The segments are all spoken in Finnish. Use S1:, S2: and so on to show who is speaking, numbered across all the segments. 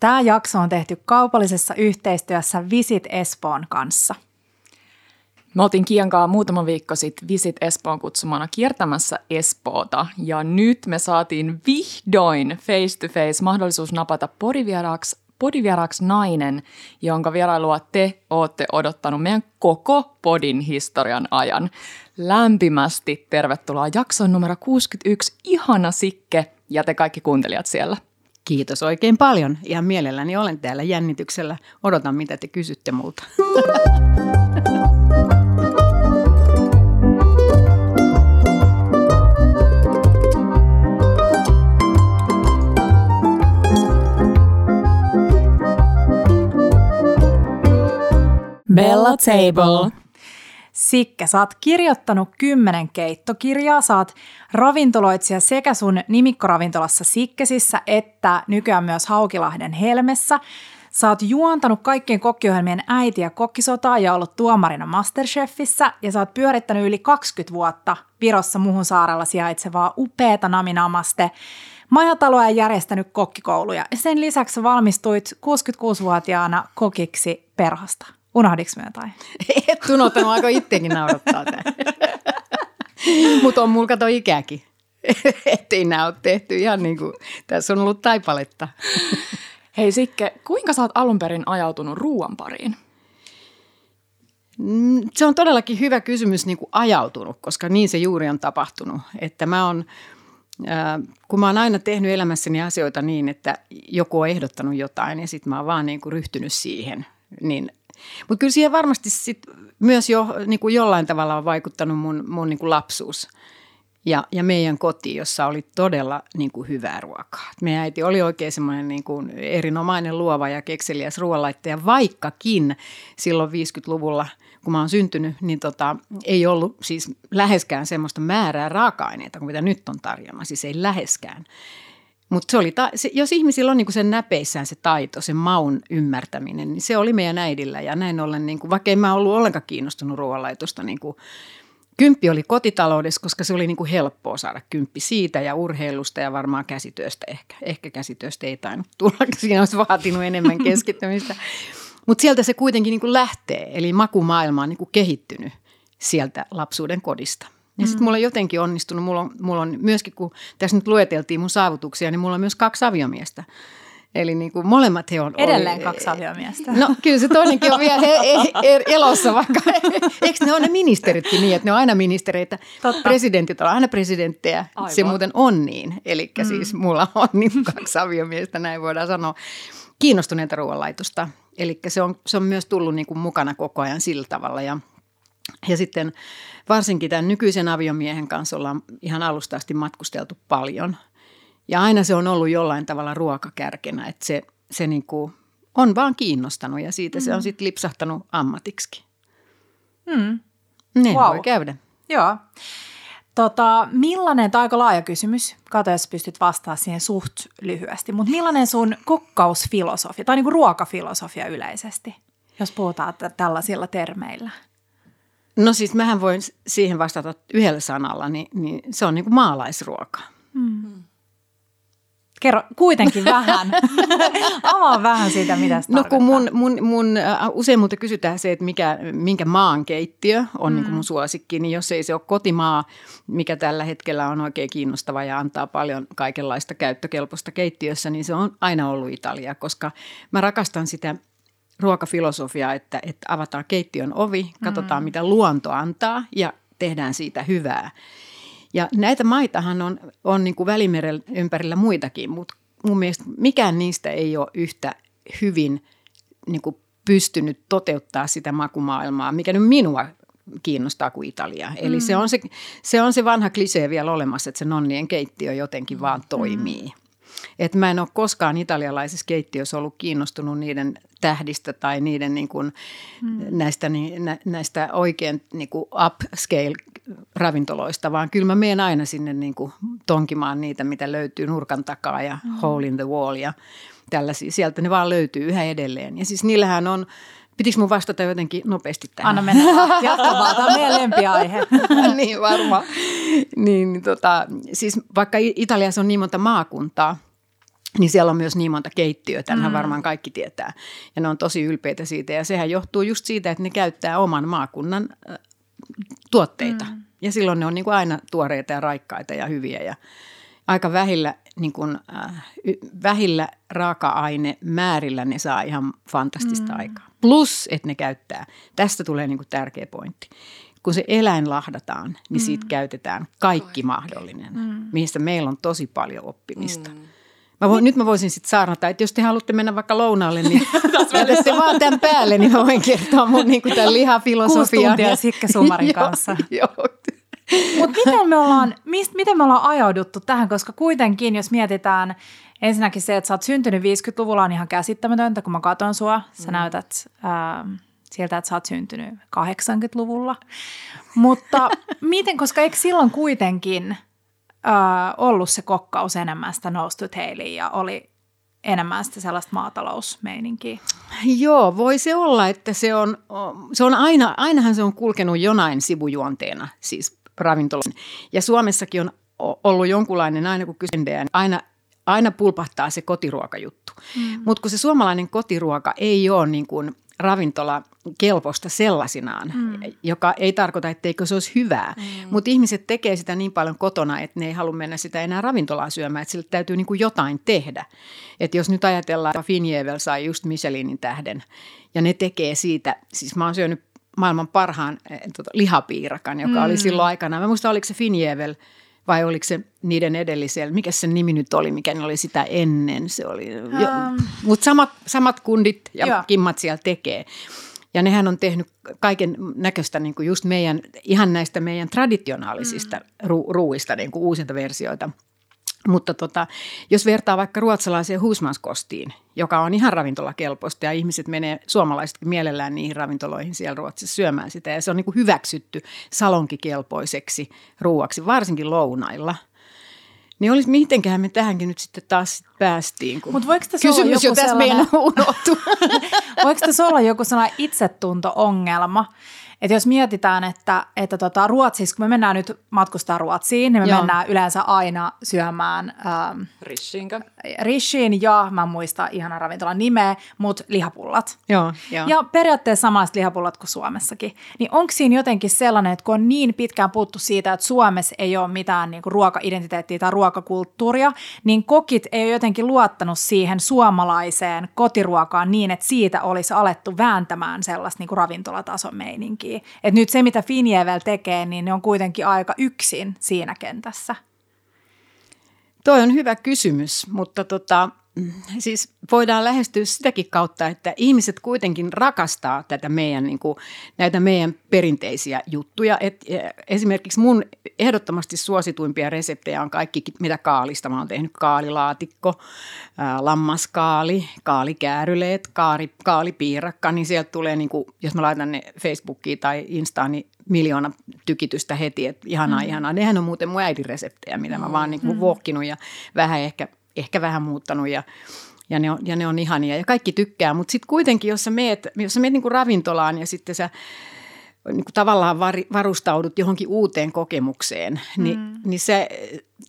S1: Tämä jakso on tehty kaupallisessa yhteistyössä Visit Espoon kanssa.
S2: Me oltiin Kiankaa muutama viikko sitten Visit Espoon kutsumana kiertämässä Espoota ja nyt me saatiin vihdoin face to face mahdollisuus napata podivieraaksi podivieraaksi nainen, jonka vierailua te olette odottanut meidän koko podin historian ajan. Lämpimästi tervetuloa jakson numero 61, ihana Sikke ja te kaikki kuuntelijat siellä.
S3: Kiitos oikein paljon. Ihan mielelläni olen täällä jännityksellä. Odotan, mitä te kysytte multa.
S1: Bella Table. Sikke, sä oot kirjoittanut kymmenen keittokirjaa, sä oot ravintoloitsija sekä sun nimikkoravintolassa Sikkesissä että nykyään myös Haukilahden Helmessä. Sä oot juontanut kaikkien kokkiohjelmien äiti- ja kokkisotaa ja ollut tuomarina Masterchefissä ja sä oot pyörittänyt yli 20 vuotta Virossa muuhun saarella sijaitsevaa upeata naminamaste majataloa ja järjestänyt kokkikouluja. Sen lisäksi valmistuit 66-vuotiaana kokiksi perhasta. Unohdiko me jotain?
S3: Et unohtanut, aika itsekin naurattaa tämä. Mutta on mulla kato ikäkin. Ettei nämä ole tehty ihan niin kuin, tässä on ollut taipaletta.
S2: Hei Sikke, kuinka sä oot alun perin ajautunut ruoan pariin?
S3: Mm, se on todellakin hyvä kysymys niin kuin ajautunut, koska niin se juuri on tapahtunut. Että mä on, kun mä oon aina tehnyt elämässäni asioita niin, että joku on ehdottanut jotain ja sitten mä oon vaan niin kuin ryhtynyt siihen, niin mutta kyllä siihen varmasti sit myös jo niin kuin jollain tavalla on vaikuttanut mun, mun niin kuin lapsuus ja, ja meidän koti, jossa oli todella niin kuin hyvää ruokaa. Meidän äiti oli oikein semmoinen niin kuin erinomainen luova ja kekseliäs ruoanlaittaja, vaikkakin silloin 50-luvulla, kun mä oon syntynyt, niin tota, ei ollut siis läheskään semmoista määrää raaka-aineita kuin mitä nyt on tarjolla, siis ei läheskään. Mutta se oli, ta- se, jos ihmisillä on niinku sen näpeissään se taito, se maun ymmärtäminen, niin se oli meidän äidillä. Ja näin ollen, niinku, vaikka en mä ollut ollenkaan kiinnostunut ruoanlaitosta, niinku, kymppi oli kotitaloudessa, koska se oli niinku helppoa saada kymppi siitä ja urheilusta ja varmaan käsityöstä ehkä. Ehkä käsityöstä ei tainnut tulla, siinä olisi vaatinut enemmän keskittymistä. Mutta sieltä se kuitenkin niinku lähtee, eli makumaailma on niinku kehittynyt sieltä lapsuuden kodista. Ja sitten mm. mulla on jotenkin onnistunut, mulla on, mulla on myöskin, kun tässä nyt lueteltiin mun saavutuksia, niin mulla on myös kaksi aviomiestä. Eli niin kuin molemmat he on...
S1: Edelleen oli, kaksi aviomiestä.
S3: No kyllä se toinenkin on vielä he, he, he, elossa, vaikka eikö ne ole ne ministeritkin niin, että ne on aina ministereitä. Totta. Presidentit on aina presidenttejä. Aivan. Se muuten on niin. Eli mm. siis mulla on niin kaksi aviomiestä, näin voidaan sanoa. Kiinnostuneita ruoanlaitosta. Eli se on, se on myös tullut niin kuin mukana koko ajan sillä tavalla. Ja, ja sitten varsinkin tämän nykyisen aviomiehen kanssa ollaan ihan alusta asti matkusteltu paljon. Ja aina se on ollut jollain tavalla ruokakärkenä, että se, se niin kuin on vaan kiinnostanut ja siitä mm. se on mm. sitten lipsahtanut ammatiksi. Mm. Niin wow. voi käydä.
S1: Joo. Tota, millainen, tämä aika laaja kysymys, kato jos pystyt vastaamaan siihen suht lyhyesti, mutta millainen sun kokkausfilosofia tai niinku ruokafilosofia yleisesti, jos puhutaan t- tällaisilla termeillä?
S3: No siis mähän voin siihen vastata yhdellä sanalla, niin, niin se on niin kuin maalaisruoka. Mm.
S1: Kerro kuitenkin vähän. Avaa vähän siitä, mitä se
S3: No kun mun, mun, mun, uh, usein multa kysytään se, että mikä, minkä maan keittiö on mm. niin kuin mun suosikki, niin jos ei se ole kotimaa, mikä tällä hetkellä on oikein kiinnostava ja antaa paljon kaikenlaista käyttökelpoista keittiössä, niin se on aina ollut Italia, koska mä rakastan sitä ruokafilosofia, että, että avataan keittiön ovi, katsotaan mm. mitä luonto antaa ja tehdään siitä hyvää. Ja näitä maitahan on, on niin kuin Välimeren ympärillä muitakin, mutta mun mielestä mikään niistä ei ole yhtä hyvin niin kuin pystynyt toteuttaa sitä makumaailmaa, mikä nyt minua kiinnostaa kuin Italia. Eli mm. se, on se, se on se vanha klisee vielä olemassa, että se nonnien keittiö jotenkin vaan toimii. Mm. Et mä en ole koskaan italialaisessa keittiössä ollut kiinnostunut niiden tähdistä tai niiden niin kuin, hmm. näistä, niin, nä, näistä oikein niin kuin upscale-ravintoloista, vaan kyllä mä menen aina sinne niin kuin tonkimaan niitä, mitä löytyy nurkan takaa ja hmm. hole in the wall ja tällaisia. Sieltä ne vaan löytyy yhä edelleen. Ja siis niillähän on Pitikö mun vastata jotenkin nopeasti tähän?
S1: Anna mennä. Jatka vaan, tämä on meidän lempiaihe.
S3: niin varmaan. Niin, tota, siis vaikka Italiassa on niin monta maakuntaa, niin siellä on myös niin monta keittiöä, tämänhän mm. varmaan kaikki tietää. Ja ne on tosi ylpeitä siitä ja sehän johtuu just siitä, että ne käyttää oman maakunnan äh, tuotteita. Mm. Ja silloin ne on niin kuin aina tuoreita ja raikkaita ja hyviä ja aika vähillä, niin kuin, äh, vähillä raaka-aine määrillä ne saa ihan fantastista mm. aikaa. Plus, että ne käyttää, tästä tulee niin kuin tärkeä pointti, kun se eläin lahdataan, niin mm. siitä käytetään kaikki mahdollinen, mm. mistä meillä on tosi paljon oppimista. Mm. Mä voin, nyt mä voisin sitten saarnata, että jos te haluatte mennä vaikka lounaalle, niin jätätte vaan tämän päälle, niin mä voin kertoa mun niin kuin tämän lihafilosofian. Kuusi
S1: tuntia Sikke Sumarin kanssa. joo, Mutta miten, me ollaan, mist, miten me ollaan ajauduttu tähän, koska kuitenkin jos mietitään ensinnäkin se, että sä oot syntynyt 50-luvulla on ihan käsittämätöntä, kun mä katon sua. Sä mm. näytät äh, sieltä, että sä oot syntynyt 80-luvulla. Mutta miten, koska eikö silloin kuitenkin – äh, ollut se kokkaus enemmän sitä noustu ja oli enemmän sitä sellaista maatalousmeininkiä?
S3: Joo, voi se olla, että se on, se on aina, ainahan se on kulkenut jonain sivujuonteena, siis ravintolan. Ja Suomessakin on ollut jonkunlainen, aina kun kysyndään, aina, aina pulpahtaa se kotiruokajuttu. Mm. Mutta kun se suomalainen kotiruoka ei ole niin kuin – ravintola kelpoista sellaisinaan, mm. joka ei tarkoita, etteikö se olisi hyvää. Mm. Mutta ihmiset tekee sitä niin paljon kotona, että ne ei halua mennä sitä enää ravintolaan syömään, että sille täytyy niin kuin jotain tehdä. Että jos nyt ajatellaan, että Finjevel sai just Michelinin tähden ja ne tekee siitä, siis mä oon syönyt maailman parhaan eh, tota, lihapiirakan, joka mm. oli silloin aikana. Mä muistan, oliko se Finjevel – vai oliko se niiden edellisellä, mikä se nimi nyt oli, mikä oli sitä ennen, se oli, um, mutta samat, samat kundit ja jo. kimmat siellä tekee. Ja nehän on tehnyt kaiken näköistä niin just meidän, ihan näistä meidän traditionaalisista mm. ruuista niin kuin uusinta versioita – mutta tota, jos vertaa vaikka ruotsalaiseen husmanskostiin, joka on ihan ravintolakelpoista ja ihmiset menee suomalaiset mielellään niihin ravintoloihin siellä Ruotsissa syömään sitä ja se on niin kuin hyväksytty salonkikelpoiseksi ruuaksi, varsinkin lounailla. Niin olisi, mitenköhän me tähänkin nyt sitten taas päästiin, kun Mut voiko tässä kysymys olla joku jo tässä meidän unohtu.
S1: voiko tässä olla joku sellainen itsetunto-ongelma, että jos mietitään, että, että tota Ruotsissa, kun me mennään nyt matkustaa Ruotsiin, niin me Joo. mennään yleensä aina syömään... Ähm,
S2: Rishiinkö?
S1: Rishiin ja mä en muista ihana ravintolan nimeä, mutta lihapullat.
S3: Joo, jo.
S1: Ja periaatteessa samaiset lihapullat kuin Suomessakin. Niin onko siinä jotenkin sellainen, että kun on niin pitkään puuttu siitä, että Suomessa ei ole mitään niin kuin ruoka-identiteettiä tai ruokakulttuuria, niin kokit ei ole jotenkin luottanut siihen suomalaiseen kotiruokaan niin, että siitä olisi alettu vääntämään sellaista niin kuin ravintolatason meininkiä takia. Et nyt se, mitä Finjevel tekee, niin ne on kuitenkin aika yksin siinä kentässä.
S3: Toi on hyvä kysymys, mutta tota, siis voidaan lähestyä sitäkin kautta, että ihmiset kuitenkin rakastaa tätä meidän, niin kuin, näitä meidän perinteisiä juttuja. Et esimerkiksi mun ehdottomasti suosituimpia reseptejä on kaikki, mitä kaalista. Mä oon tehnyt kaalilaatikko, ää, lammaskaali, kaalikääryleet, kaali, kaalipiirakka, niin sieltä tulee, niin kuin, jos mä laitan ne Facebookiin tai Instaan, niin miljoona tykitystä heti, että ihanaa, mm. ihanaa. Nehän on muuten mun äidin reseptejä, mitä mä vaan niin kuin mm. ja vähän ehkä ehkä vähän muuttanut ja, ja, ne on, ja ne on ihania ja kaikki tykkää. Mutta sitten kuitenkin, jos sä meet, jos sä meet niin kuin ravintolaan ja sitten sä niin kuin tavallaan var, varustaudut johonkin uuteen kokemukseen, niin, mm. niin se,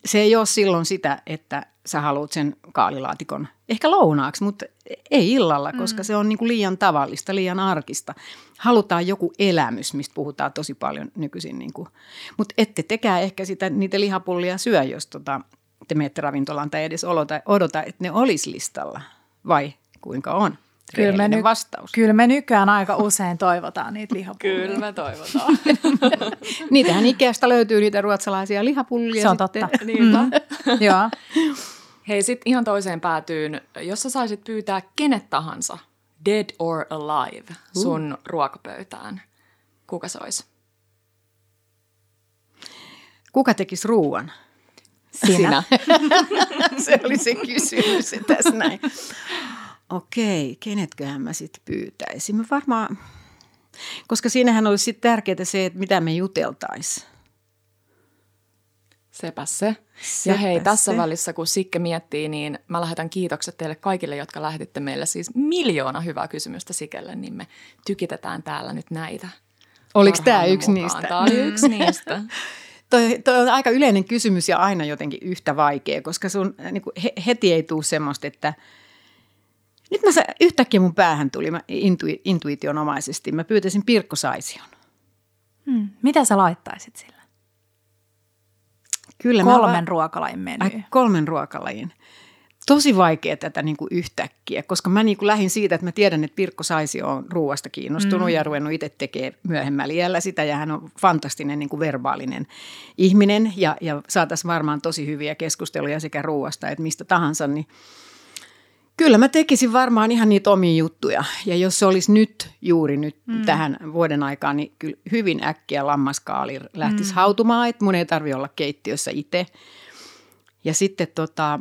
S3: se ei ole silloin sitä, että sä haluat sen kaalilaatikon ehkä lounaaksi, mutta ei illalla, koska mm. se on niin kuin liian tavallista, liian arkista. Halutaan joku elämys, mistä puhutaan tosi paljon nykyisin. Niin kuin. Mutta ette tekää ehkä sitä, niitä lihapullia syö, jos tota, te menette ravintolaan tai edes odota, odota, että ne olisi listalla vai kuinka on? Kyllä me, ny- vastaus.
S1: kyllä me nykyään aika usein toivotaan niitä lihapullia.
S2: Kyllä me toivotaan.
S3: Niitähän Ikeasta löytyy niitä ruotsalaisia lihapullia.
S1: Se on sitten. totta. Niinpä. Mm. Joo.
S2: Hei, sitten ihan toiseen päätyyn. Jos sä saisit pyytää kenet tahansa, dead or alive, sun uh. ruokapöytään, kuka se olisi?
S3: Kuka tekisi ruuan?
S2: Sinä.
S3: se oli se kysymys tässä näin. Okei, kenetköhän mä sitten pyytäisin? Mä varmaan, koska siinähän olisi sitten tärkeää se, että mitä me juteltaisiin.
S2: Sepä se. Sepä ja hei, tässä se. välissä kun Sikke miettii, niin mä lähetän kiitokset teille kaikille, jotka lähetitte meille siis miljoona hyvää kysymystä Sikelle, niin me tykitetään täällä nyt näitä.
S3: Oliko tämä yksi mukaan. niistä?
S2: Tämä oli yksi niistä.
S3: toi, toi on aika yleinen kysymys ja aina jotenkin yhtä vaikea, koska sun niin kuin heti ei tule semmoista, että nyt mä yhtäkkiä mun päähän tuli mä intui, intuitionomaisesti. Mä pyytäisin Pirkko Saision.
S1: Hmm. Mitä sä laittaisit sillä? Kyllä kolmen mä, ruokalajin meny.
S3: kolmen ruokalajin tosi vaikea tätä niin kuin yhtäkkiä, koska mä niin kuin lähdin siitä, että mä tiedän, että Pirkko Saisi on ruoasta kiinnostunut mm. ja ruvennut itse tekemään myöhemmällä iällä sitä ja hän on fantastinen niin kuin verbaalinen ihminen ja, ja saataisiin varmaan tosi hyviä keskusteluja sekä ruoasta että mistä tahansa, niin Kyllä mä tekisin varmaan ihan niitä omia juttuja. Ja jos se olisi nyt, juuri nyt mm. tähän vuoden aikaan, niin kyllä hyvin äkkiä lammaskaali lähtisi mm. hautumaan, että mun ei tarvitse olla keittiössä itse. Ja sitten tota,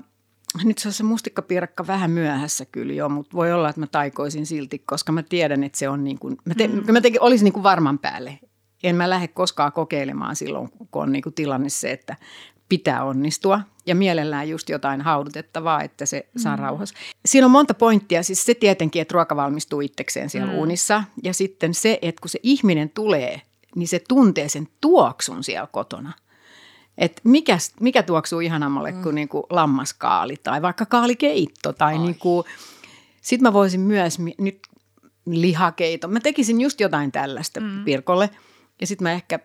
S3: nyt se on se mustikkapiirakka vähän myöhässä kyllä jo, mutta voi olla, että mä taikoisin silti, koska mä tiedän, että se on niin kuin, mä, te, mm. mä tekin, olisin niin kuin varman päälle. En mä lähde koskaan kokeilemaan silloin, kun on niin kuin tilanne se, että pitää onnistua ja mielellään just jotain haudutettavaa, että se mm. saa rauhassa. Siinä on monta pointtia, siis se tietenkin, että ruoka valmistuu itsekseen siellä mm. uunissa ja sitten se, että kun se ihminen tulee, niin se tuntee sen tuoksun siellä kotona – että mikä, mikä tuoksuu ihanammalle mm. kuin niinku lammaskaali tai vaikka kaalikeitto tai niinku, sitten mä voisin myös nyt lihakeito. Mä tekisin just jotain tällaista mm. Pirkolle ja sitten mä ehkä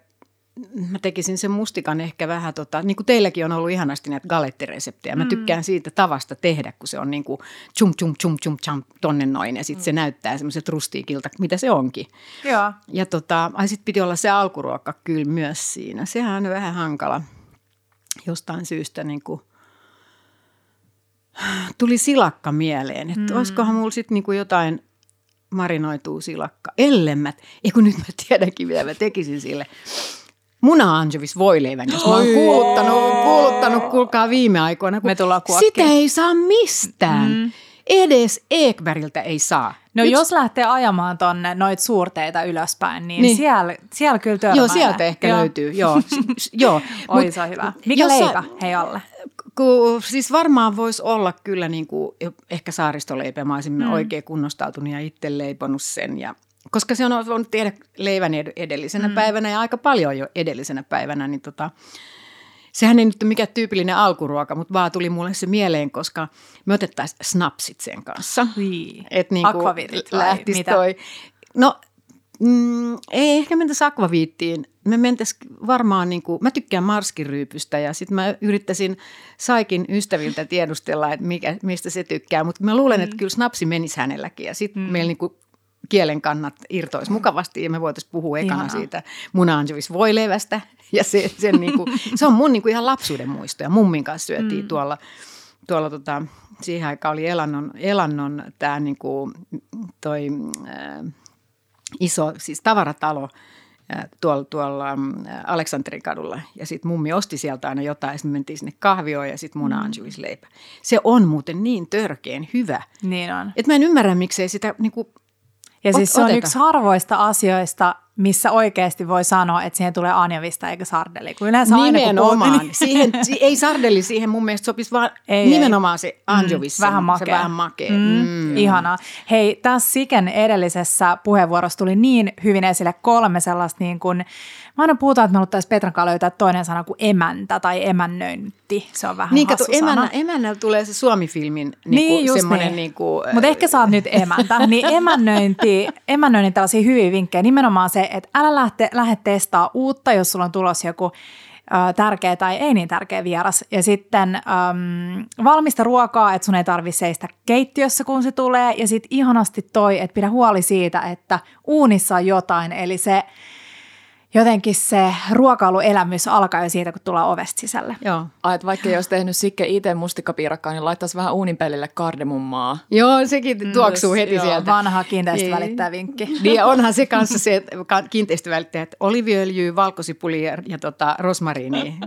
S3: mä tekisin sen mustikan ehkä vähän, tota, niin kuin teilläkin on ollut ihanasti näitä galettireseptejä. Mä mm. tykkään siitä tavasta tehdä, kun se on niin kuin chum chum chum chum chum tonne noin ja sitten mm. se näyttää semmoiset rustiikilta, mitä se onkin.
S1: Joo.
S3: Ja tota, sitten piti olla se alkuruokka kyllä myös siinä. Sehän on vähän hankala jostain syystä niin kuin tuli silakka mieleen, että mm. olisikohan mulla sitten niin jotain marinoituu silakka. Ellemmät, ei kun nyt mä tiedänkin mitä mä tekisin sille. Muna-anchovis voileivän, jos mä oon kuuluttanut, kuuluttanut, kuulkaa viime aikoina.
S1: Me tullaan
S3: Sitä ei saa mistään. Mm. Edes Ekbergiltä ei saa.
S1: No Yks... jos lähtee ajamaan tonne noit suurteita ylöspäin, niin, niin. Siellä, siellä kyllä törmää.
S3: Joo, sieltä ehkä joo. löytyy, joo. joo.
S1: Oi, se on hyvä. Mikä jos leipä hei alle?
S3: Kun, siis varmaan voisi olla kyllä niin kuin, ehkä saaristoleipä. Mä olisin mm. oikein kunnostautunut ja itse leiponut sen. Ja, koska se on voinut tehdä leivän edellisenä mm. päivänä ja aika paljon jo edellisenä päivänä, niin tota, sehän ei nyt ole mikään tyypillinen alkuruoka, mutta vaan tuli mulle se mieleen, koska me otettaisiin snapsit sen kanssa.
S1: Niin.
S3: Et niin Akvaviitit lähtisi mitä? toi. No Mm, ei ehkä mentäisi akvaviittiin. Me mentäisiin varmaan, niin kuin, mä tykkään marskiryypystä ja sitten mä yrittäisin Saikin ystäviltä tiedustella, että mikä, mistä se tykkää. Mutta mä luulen, mm. että kyllä snapsi menisi hänelläkin ja sitten mm. meillä niin kuin kielen kannat irtoisi mukavasti ja me voitaisiin puhua ekana Ihanaa. siitä munaanjovis voileivästä. Ja se, sen niin kuin, se on mun niin kuin ihan lapsuuden muisto ja mummin kanssa syötiin mm. tuolla, tuolla tota, siihen aikaan oli Elannon, Elannon tämä niin kuin, toi äh, iso siis tavaratalo äh, tuolla, tuolla äh, Aleksanterin kadulla. Ja sitten mummi osti sieltä aina jotain ja sitten mentiin sinne kahvioon ja sitten muna mm. leipä. Se on muuten niin törkeen hyvä.
S1: Niin on.
S3: Että mä en ymmärrä, miksei sitä niin
S1: ja siis se on yksi harvoista asioista, missä oikeasti voi sanoa, että siihen tulee anjovista eikä sardeli. Kun yleensä
S3: nimenomaan.
S1: Aina, kun
S3: niin... siihen, ei sardeli siihen mun mielestä sopisi, vaan ei, nimenomaan ei. se anjovis.
S1: Mm, vähän makea.
S3: Se vähän makea.
S1: Mm, mm. Ihanaa. Hei, tässä Siken edellisessä puheenvuorossa tuli niin hyvin esille kolme sellaista niin kuin, Mä aina puhutaan, että me haluttaisiin Petran kanssa löytää toinen sana kuin emäntä tai emännöinti. Se on vähän
S3: niin, hassu kato, emännä, emännällä tulee se Suomi-filmin niin, niin semmoinen niin. niin
S1: Mutta ehkä saat nyt emäntä. Niin emännöinti, emännöinnin tällaisia hyviä vinkkejä. Nimenomaan se, että älä lähte, lähde testaa uutta, jos sulla on tulos joku tärkeä tai ei niin tärkeä vieras. Ja sitten äm, valmista ruokaa, että sun ei tarvitse seistä keittiössä, kun se tulee. Ja sitten ihanasti toi, että pidä huoli siitä, että uunissa on jotain. Eli se jotenkin se ruokailuelämys alkaa jo siitä, kun tullaan ovesta sisälle.
S2: Joo. Ai, että vaikka olisi tehnyt Sikke itse mustikkapiirakkaa, niin laittaisi vähän uuninpellille kardemummaa.
S3: Joo, sekin mm, tuoksuu mm, heti joo, sieltä.
S1: Vanha kiinteistövälittäjä niin. vinkki.
S3: Niin, onhan se kanssa se kiinteistövälittäjä, että oliviöljyä, valkosipulia ja tota, rosmariini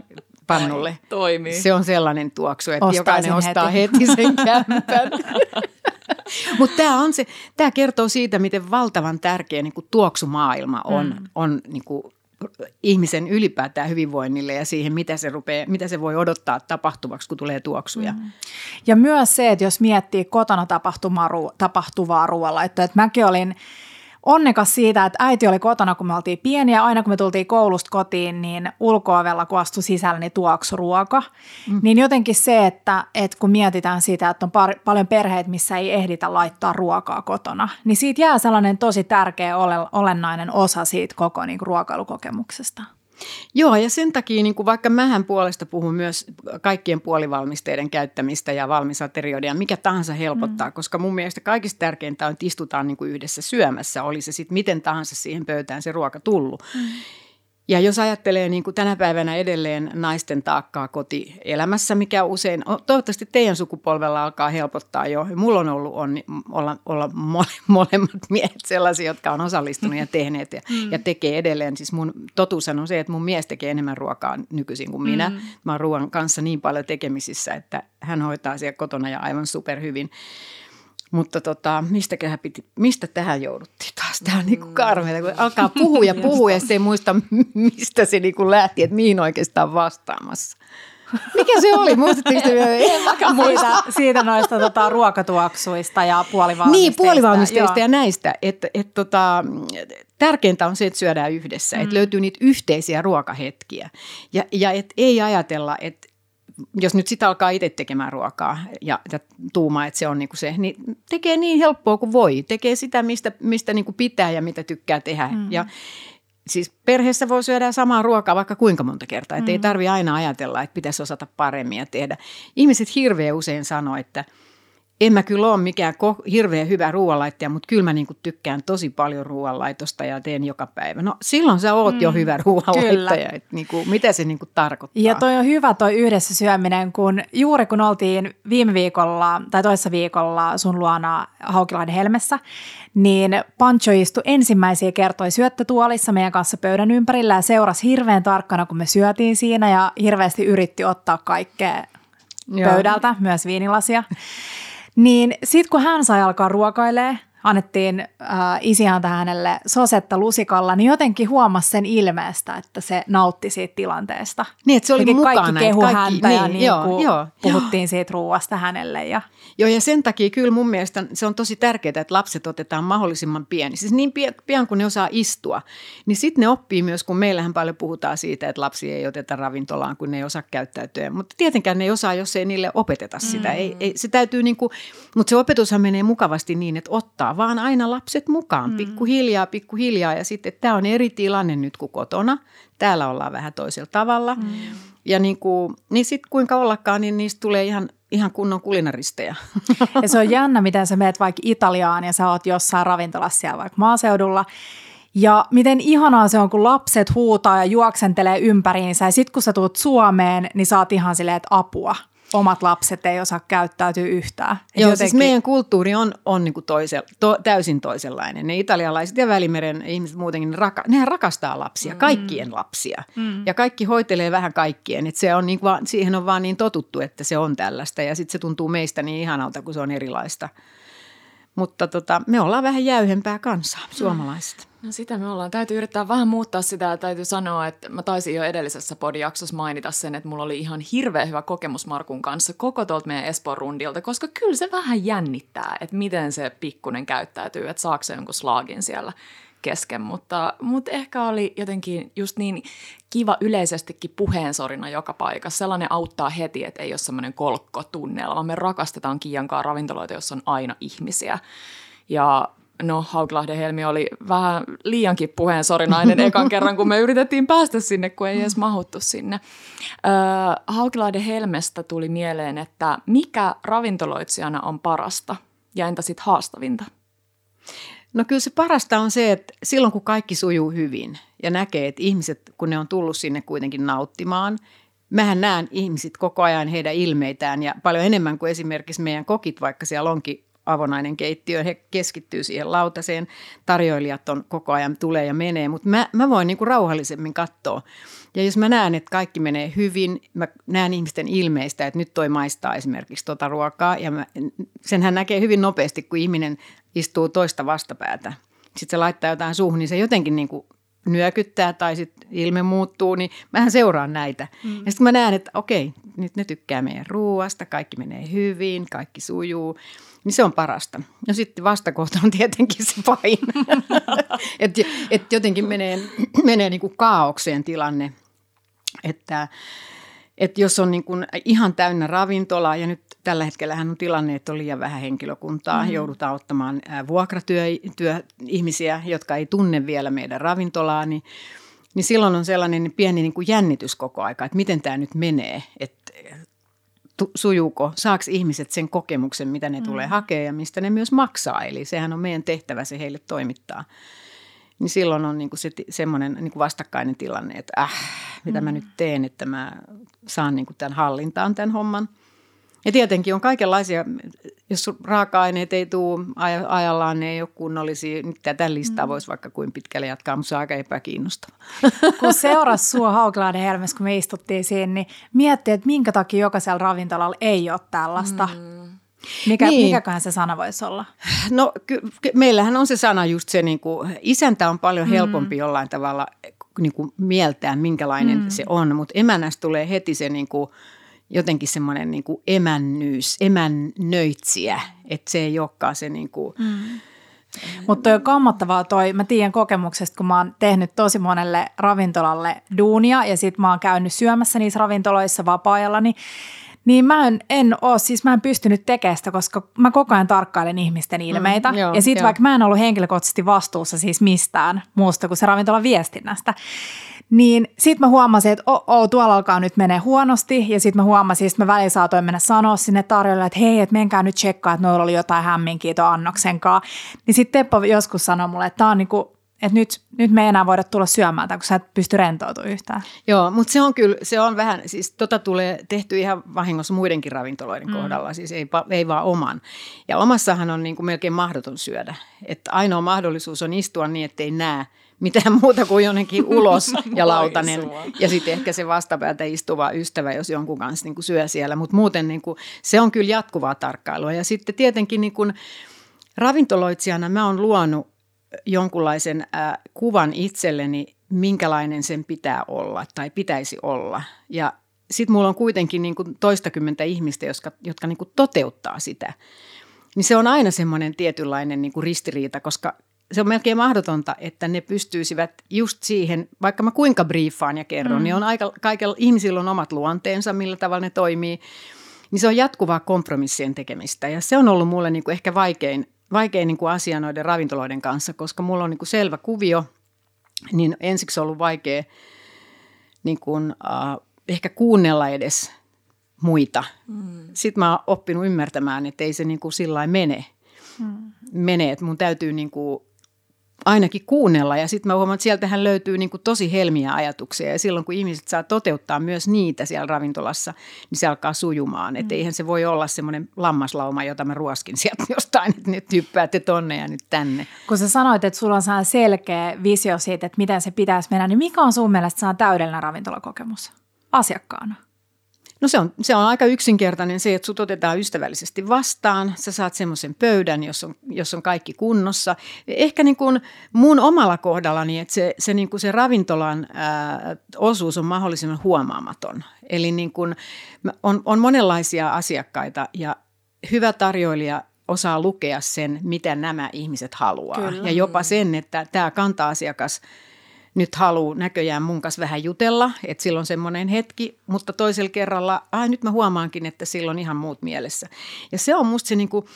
S3: pannulle.
S2: Toimii.
S3: Se on sellainen tuoksu, että Ostaisin jokainen ostaa heti, heti sen kämpän. Mutta tämä on se, tämä kertoo siitä, miten valtavan tärkeä niin kuin tuoksumaailma on, mm. on niin kuin ihmisen ylipäätään hyvinvoinnille ja siihen, mitä se, rupeaa, mitä se voi odottaa tapahtuvaksi, kun tulee tuoksuja. Mm.
S1: Ja myös se, että jos miettii kotona tapahtuvaa, tapahtuvaa ruoanlaittoa, että mäkin olin onnekas siitä, että äiti oli kotona, kun me oltiin pieniä. Aina kun me tultiin koulusta kotiin, niin ulkoovella, kun astui sisällä, niin tuoksu ruoka. Mm. Niin jotenkin se, että, että kun mietitään sitä, että on par, paljon perheitä, missä ei ehditä laittaa ruokaa kotona, niin siitä jää sellainen tosi tärkeä olennainen osa siitä koko niin ruokailukokemuksesta.
S3: Joo, ja sen takia niin kuin vaikka mähän puolesta puhun myös kaikkien puolivalmisteiden käyttämistä ja valmisaterioiden ja mikä tahansa helpottaa, mm. koska mun mielestä kaikista tärkeintä on, että istutaan niin kuin yhdessä syömässä, oli se sitten miten tahansa siihen pöytään se ruoka tullut. Mm. Ja jos ajattelee niin kuin tänä päivänä edelleen naisten taakkaa kotielämässä, mikä usein, toivottavasti teidän sukupolvella alkaa helpottaa jo. Mulla on ollut on, olla, olla molemmat miehet sellaisia, jotka on osallistunut ja tehneet ja, mm. ja tekee edelleen. Siis mun totuus on se, että mun mies tekee enemmän ruokaa nykyisin kuin minä. Mm. Mä oon ruoan kanssa niin paljon tekemisissä, että hän hoitaa siellä kotona ja aivan superhyvin. Mutta tota, mistäköhän piti, mistä tähän jouduttiin taas? Tämä on niin kuin karmeita, kun alkaa puhua ja puhua ja se ei muista, mistä se niin kuin lähti, että mihin oikeastaan vastaamassa. Mikä se oli? Muistatteko te?
S1: siitä, siitä noista tota, ruokatuoksuista ja puolivalmisteista.
S3: Niin, puolivalmisteista Joo. ja näistä. Et, et, tota, tärkeintä on se, että syödään yhdessä, mm. että löytyy niitä yhteisiä ruokahetkiä. Ja, ja et ei ajatella, että jos nyt sitä alkaa itse tekemään ruokaa ja, ja tuumaa, että se on niin kuin se, niin tekee niin helppoa kuin voi. Tekee sitä, mistä, mistä niin kuin pitää ja mitä tykkää tehdä. Mm. Ja siis perheessä voi syödä samaa ruokaa vaikka kuinka monta kertaa. Että mm. ei tarvi aina ajatella, että pitäisi osata paremmin ja tehdä. Ihmiset hirveän usein sanoo, että – en mä kyllä ole mikään ko- hirveän hyvä ruoanlaittaja, mutta kyllä mä niinku tykkään tosi paljon ruoanlaitosta ja teen joka päivä. No silloin sä oot mm, jo hyvä ruoanlaittaja, että niinku, mitä se niinku tarkoittaa.
S1: Ja toi on hyvä toi yhdessä syöminen, kun juuri kun oltiin viime viikolla tai toisessa viikolla sun luona Haukilahden helmessä, niin Pancho istui ensimmäisiä kertoi syöttötuolissa meidän kanssa pöydän ympärillä ja seurasi hirveän tarkkana, kun me syötiin siinä ja hirveästi yritti ottaa kaikkea pöydältä, Joo. myös viinilasia. Niin sitten kun hän sai alkaa ruokailee, annettiin äh, isiäntä hänelle sosetta lusikalla, niin jotenkin huomasi sen ilmeestä, että se nautti siitä tilanteesta.
S3: Niin, että se oli Jotenkin mukana.
S1: Kaikki kehu kaikki, häntä niin, ja niin joo, joo, puhuttiin joo. siitä ruuasta hänelle. Ja.
S3: Joo, ja sen takia kyllä mun mielestä se on tosi tärkeää, että lapset otetaan mahdollisimman pieni. Siis niin pian kun ne osaa istua, niin sitten ne oppii myös, kun meillähän paljon puhutaan siitä, että lapsi ei oteta ravintolaan, kun ne ei osaa käyttäytyä. Mutta tietenkään ne ei osaa, jos ei niille opeteta sitä. Mm. Ei, ei, se täytyy niin kuin, mutta se opetushan menee mukavasti niin, että ottaa vaan aina lapset mukaan, mm. pikkuhiljaa, pikkuhiljaa. Ja sitten tämä on eri tilanne nyt kuin kotona. Täällä ollaan vähän toisella tavalla. Mm. Ja niin, kuin, niin sitten kuinka ollakaan, niin niistä tulee ihan ihan kunnon kulinaristeja.
S1: Ja se on jännä, miten sä meet vaikka Italiaan ja sä oot jossain ravintolassa siellä vaikka maaseudulla. Ja miten ihanaa se on, kun lapset huutaa ja juoksentelee ympäriinsä ja sitten kun sä tuut Suomeen, niin saat ihan silleen, että apua – omat lapset ei osaa käyttäytyä yhtään.
S3: Joo, siis jotenkin... siis meidän kulttuuri on, on niin kuin toise, to, täysin toisenlainen. Ne italialaiset ja välimeren ihmiset muutenkin, ne raka, nehän rakastaa lapsia, mm. kaikkien lapsia. Mm. Ja kaikki hoitelee vähän kaikkien. Et se on niin, vaan, siihen on vaan niin totuttu, että se on tällaista. Ja sitten se tuntuu meistä niin ihanalta, kun se on erilaista. Mutta tota, me ollaan vähän jäyhempää kansaa, suomalaiset.
S2: No sitä me ollaan. Täytyy yrittää vähän muuttaa sitä. Täytyy sanoa, että mä taisin jo edellisessä podijaksossa mainita sen, että mulla oli ihan hirveä hyvä kokemus Markun kanssa koko tuolta meidän Espoon rundilta, koska kyllä se vähän jännittää, että miten se pikkunen käyttäytyy, että saako se jonkun slaagin siellä kesken, mutta, mutta ehkä oli jotenkin just niin kiva yleisestikin puheensorina joka paikassa. Sellainen auttaa heti, että ei ole semmoinen kolkkotunnelma. Me rakastetaan Kiiankaan ravintoloita, jossa on aina ihmisiä. Ja no Hauklahden Helmi oli vähän liiankin puheensorinainen ekan kerran, kun me yritettiin päästä sinne, kun ei edes mahuttu sinne. Öö, Hauklahden Helmestä tuli mieleen, että mikä ravintoloitsijana on parasta ja entä sitten haastavinta?
S3: No kyllä se parasta on se, että silloin kun kaikki sujuu hyvin ja näkee, että ihmiset, kun ne on tullut sinne kuitenkin nauttimaan, mähän näen ihmiset koko ajan heidän ilmeitään ja paljon enemmän kuin esimerkiksi meidän kokit, vaikka siellä onkin avonainen keittiö, he keskittyy siihen lautaseen, tarjoilijat on koko ajan tulee ja menee, mutta mä, mä voin niin kuin rauhallisemmin katsoa. Ja jos mä näen, että kaikki menee hyvin, mä näen ihmisten ilmeistä, että nyt toi maistaa esimerkiksi tota ruokaa, ja mä, senhän näkee hyvin nopeasti, kun ihminen istuu toista vastapäätä. Sitten se laittaa jotain suuhun, niin se jotenkin niin kuin nyökyttää tai sitten ilme muuttuu, niin mähän seuraan näitä. Mm. Ja sitten mä näen, että okei, nyt ne tykkää meidän ruoasta, kaikki menee hyvin, kaikki sujuu. Niin se on parasta. No sitten vastakohta on tietenkin se pahin. että et jotenkin menee, menee niin kuin kaaukseen tilanne. Että et jos on niin kuin ihan täynnä ravintolaa ja nyt tällä hetkellä on tilanne, että on liian vähän henkilökuntaa, mm. joudutaan ottamaan vuokratyöihmisiä, jotka ei tunne vielä meidän ravintolaa, niin, niin silloin on sellainen pieni niin kuin jännitys koko aika, että miten tämä nyt menee, että sujuuko, saako ihmiset sen kokemuksen, mitä ne mm. tulee hakemaan ja mistä ne myös maksaa. Eli sehän on meidän tehtävä se heille toimittaa. Niin silloin on niin kuin se, semmoinen niin kuin vastakkainen tilanne, että äh, mitä mm. mä nyt teen, että mä saan niin kuin tämän hallintaan tämän homman. Ja tietenkin on kaikenlaisia, jos raaka-aineet ei tule ajallaan, ne ei ole kunnollisia. Nyt tätä listaa mm. voisi vaikka kuin pitkälle jatkaa, mutta se on aika epäkiinnostava.
S1: Kun seurasi sua Haukilahden Helmessä, kun me istuttiin siinä, niin miettii, että minkä takia jokaisella ravintolalla ei ole tällaista. Mm. Mikä, niin. Mikäköhän se sana voisi olla?
S3: No ky- ky- meillähän on se sana just se, niin kuin, isäntä on paljon helpompi mm. jollain tavalla niin kuin mieltää, minkälainen mm. se on, mutta emännästä tulee heti se niin kuin, jotenkin semmoinen niin kuin emännyys, emännöitsijä, että se ei olekaan se niin kuin, mm.
S1: Mutta toi on kammottavaa toi, mä tiedän kokemuksesta, kun mä oon tehnyt tosi monelle ravintolalle duunia ja sit mä oon käynyt syömässä niissä ravintoloissa vapaa-ajalla, niin mä en, en ole, siis mä en pystynyt tekemään sitä, koska mä koko ajan tarkkailen ihmisten mm, ilmeitä. Mm, joo, ja sitten vaikka mä en ollut henkilökohtaisesti vastuussa siis mistään muusta kuin se ravintolan viestinnästä, niin sitten mä huomasin, että oh, oh, tuolla alkaa nyt menee huonosti. Ja sitten mä huomasin, että mä välillä saatoin mennä sanoa sinne tarjolle, että hei, että menkää nyt tsekkaa, että noilla oli jotain hämminkiä tuon annoksen kanssa. Niin sitten Teppo joskus sanoi mulle, että tämä on niinku että nyt, nyt me ei enää voida tulla syömään, kun sä et pysty rentoutumaan yhtään.
S3: Joo, mutta se on kyllä, se on vähän, siis tota tulee tehty ihan vahingossa muidenkin ravintoloiden mm. kohdalla, siis ei, ei vaan oman. Ja omassahan on niin kuin melkein mahdoton syödä. Että ainoa mahdollisuus on istua niin, ettei näe mitään muuta kuin jonnekin ulos ja lautanen. ja sitten ehkä se vastapäätä istuva ystävä, jos jonkun kanssa niin kuin syö siellä. Mutta muuten niin kuin, se on kyllä jatkuvaa tarkkailua. Ja sitten tietenkin niin kuin, ravintoloitsijana mä oon luonut jonkunlaisen äh, kuvan itselleni, minkälainen sen pitää olla tai pitäisi olla. Ja sitten mulla on kuitenkin niin kuin toistakymmentä ihmistä, jotka, jotka niin kuin toteuttaa sitä. Niin se on aina semmoinen tietynlainen niin kuin ristiriita, koska se on melkein mahdotonta, että ne pystyisivät just siihen, vaikka mä kuinka briefaan ja kerron, mm. niin on aika, kaikilla ihmisillä on omat luonteensa, millä tavalla ne toimii. Niin se on jatkuvaa kompromissien tekemistä ja se on ollut mulle niin kuin ehkä vaikein vaikein niin kuin asia noiden ravintoloiden kanssa, koska mulla on niin kuin selvä kuvio, niin ensiksi on ollut vaikea niin kuin, uh, ehkä kuunnella edes muita. Mm. Sitten mä oon oppinut ymmärtämään, että ei se niin kuin sillä mene. Mm. mene, että mun täytyy niin kuin ainakin kuunnella. Ja sitten mä huomaan, että sieltähän löytyy niin kuin tosi helmiä ajatuksia. Ja silloin kun ihmiset saa toteuttaa myös niitä siellä ravintolassa, niin se alkaa sujumaan. Mm. Että eihän se voi olla semmoinen lammaslauma, jota mä ruoskin sieltä jostain, että nyt hyppäätte tonne ja nyt tänne.
S1: Kun sä sanoit, että sulla on selkeä visio siitä, että miten se pitäisi mennä, niin mikä on sun mielestä saa täydellinen ravintolakokemus asiakkaana?
S3: No se on, se on aika yksinkertainen se, että sut otetaan ystävällisesti vastaan. Sä saat semmoisen pöydän, jos on, jos on kaikki kunnossa. Ehkä niin kuin mun omalla kohdallani, että se, se, niin kuin se ravintolan ää, osuus on mahdollisimman huomaamaton. Eli niin kuin, on, on monenlaisia asiakkaita ja hyvä tarjoilija osaa lukea sen, mitä nämä ihmiset haluaa. Kyllä. Ja jopa sen, että tämä kanta-asiakas – nyt haluaa näköjään mun kanssa vähän jutella, että silloin semmoinen hetki, mutta toisella kerralla, ai nyt mä huomaankin, että silloin ihan muut mielessä. Ja se on musta se niinku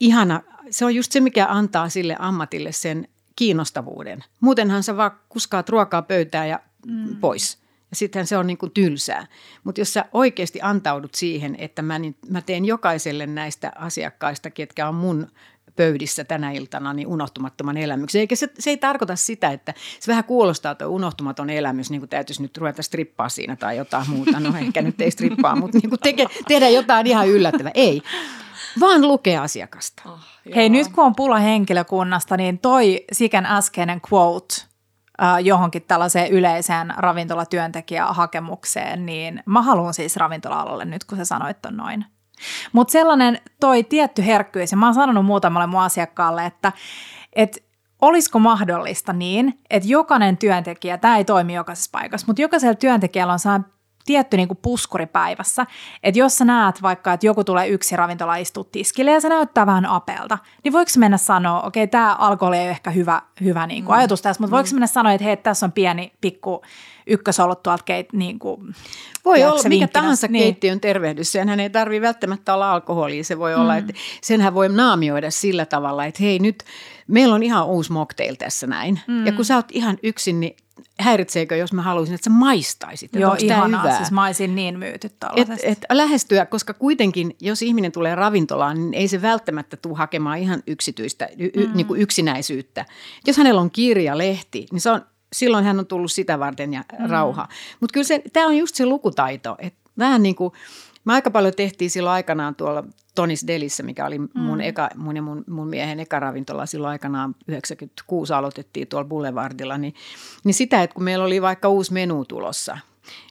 S3: ihana, se on just se, mikä antaa sille ammatille sen kiinnostavuuden. Muutenhan sä vaan kuskaat ruokaa pöytään ja mm. pois. Ja sittenhän se on niin kuin tylsää. Mutta jos sä oikeasti antaudut siihen, että mä, niin, mä teen jokaiselle näistä asiakkaista, ketkä on mun pöydissä tänä iltana niin unohtumattoman elämyksen. Eikä se, se ei tarkoita sitä, että se vähän kuulostaa, että unohtumaton elämys, niin kuin täytyisi nyt ruveta strippaa siinä tai jotain muuta. No ehkä nyt ei strippaa, mutta niin kuin teke, tehdä jotain ihan yllättävää. Ei, vaan lukea asiakasta. Oh,
S1: Hei, nyt kun on pula henkilökunnasta, niin toi Siken äskeinen quote äh, – johonkin tällaiseen yleiseen ravintolatyöntekijähakemukseen, niin mä haluan siis ravintola-alalle nyt, kun sä sanoit on noin. Mutta sellainen toi tietty herkkyys, ja mä oon sanonut muutamalle mun asiakkaalle, että et olisiko mahdollista niin, että jokainen työntekijä, tämä ei toimi jokaisessa paikassa, mutta jokaisella työntekijällä on saa tietty niin kuin puskuri päivässä. Että jos sä näet vaikka, että joku tulee yksi ravintola istua tiskille ja se näyttää vähän apelta, niin voiko mennä sanoa, okei, okay, tämä alkoholi ei ole ehkä hyvä, hyvä niin kuin mm. ajatus tässä, mutta voiko mm. mennä sanoa, että hei, tässä on pieni pikku ykkösolut tuolta keit, niin kuin,
S3: Voi olla mikä tahansa niin. keittiön tervehdys. Senhän ei tarvitse välttämättä olla alkoholia. Se voi mm. olla, että senhän voi naamioida sillä tavalla, että hei nyt meillä on ihan uusi mocktail tässä näin. Mm. Ja kun sä oot ihan yksin, niin häiritseekö, jos mä haluaisin, että sä maistaisit?
S1: Joo, että ihanaa. Hyvää? Siis mä olisin niin myyty
S3: et, et lähestyä, koska kuitenkin, jos ihminen tulee ravintolaan, niin ei se välttämättä tule hakemaan ihan yksityistä, y, mm. niin kuin yksinäisyyttä. Jos hänellä on kirja, lehti, niin se on, silloin hän on tullut sitä varten ja mm. rauha. Mutta kyllä tämä on just se lukutaito, että vähän niin kuin – me aika paljon tehtiin silloin aikanaan tuolla Tonis Delissä, mikä oli mun, mm. eka, mun ja mun, mun miehen eka ravintola silloin aikanaan 96 aloitettiin tuolla Boulevardilla, niin, niin sitä, että kun meillä oli vaikka uusi menu tulossa,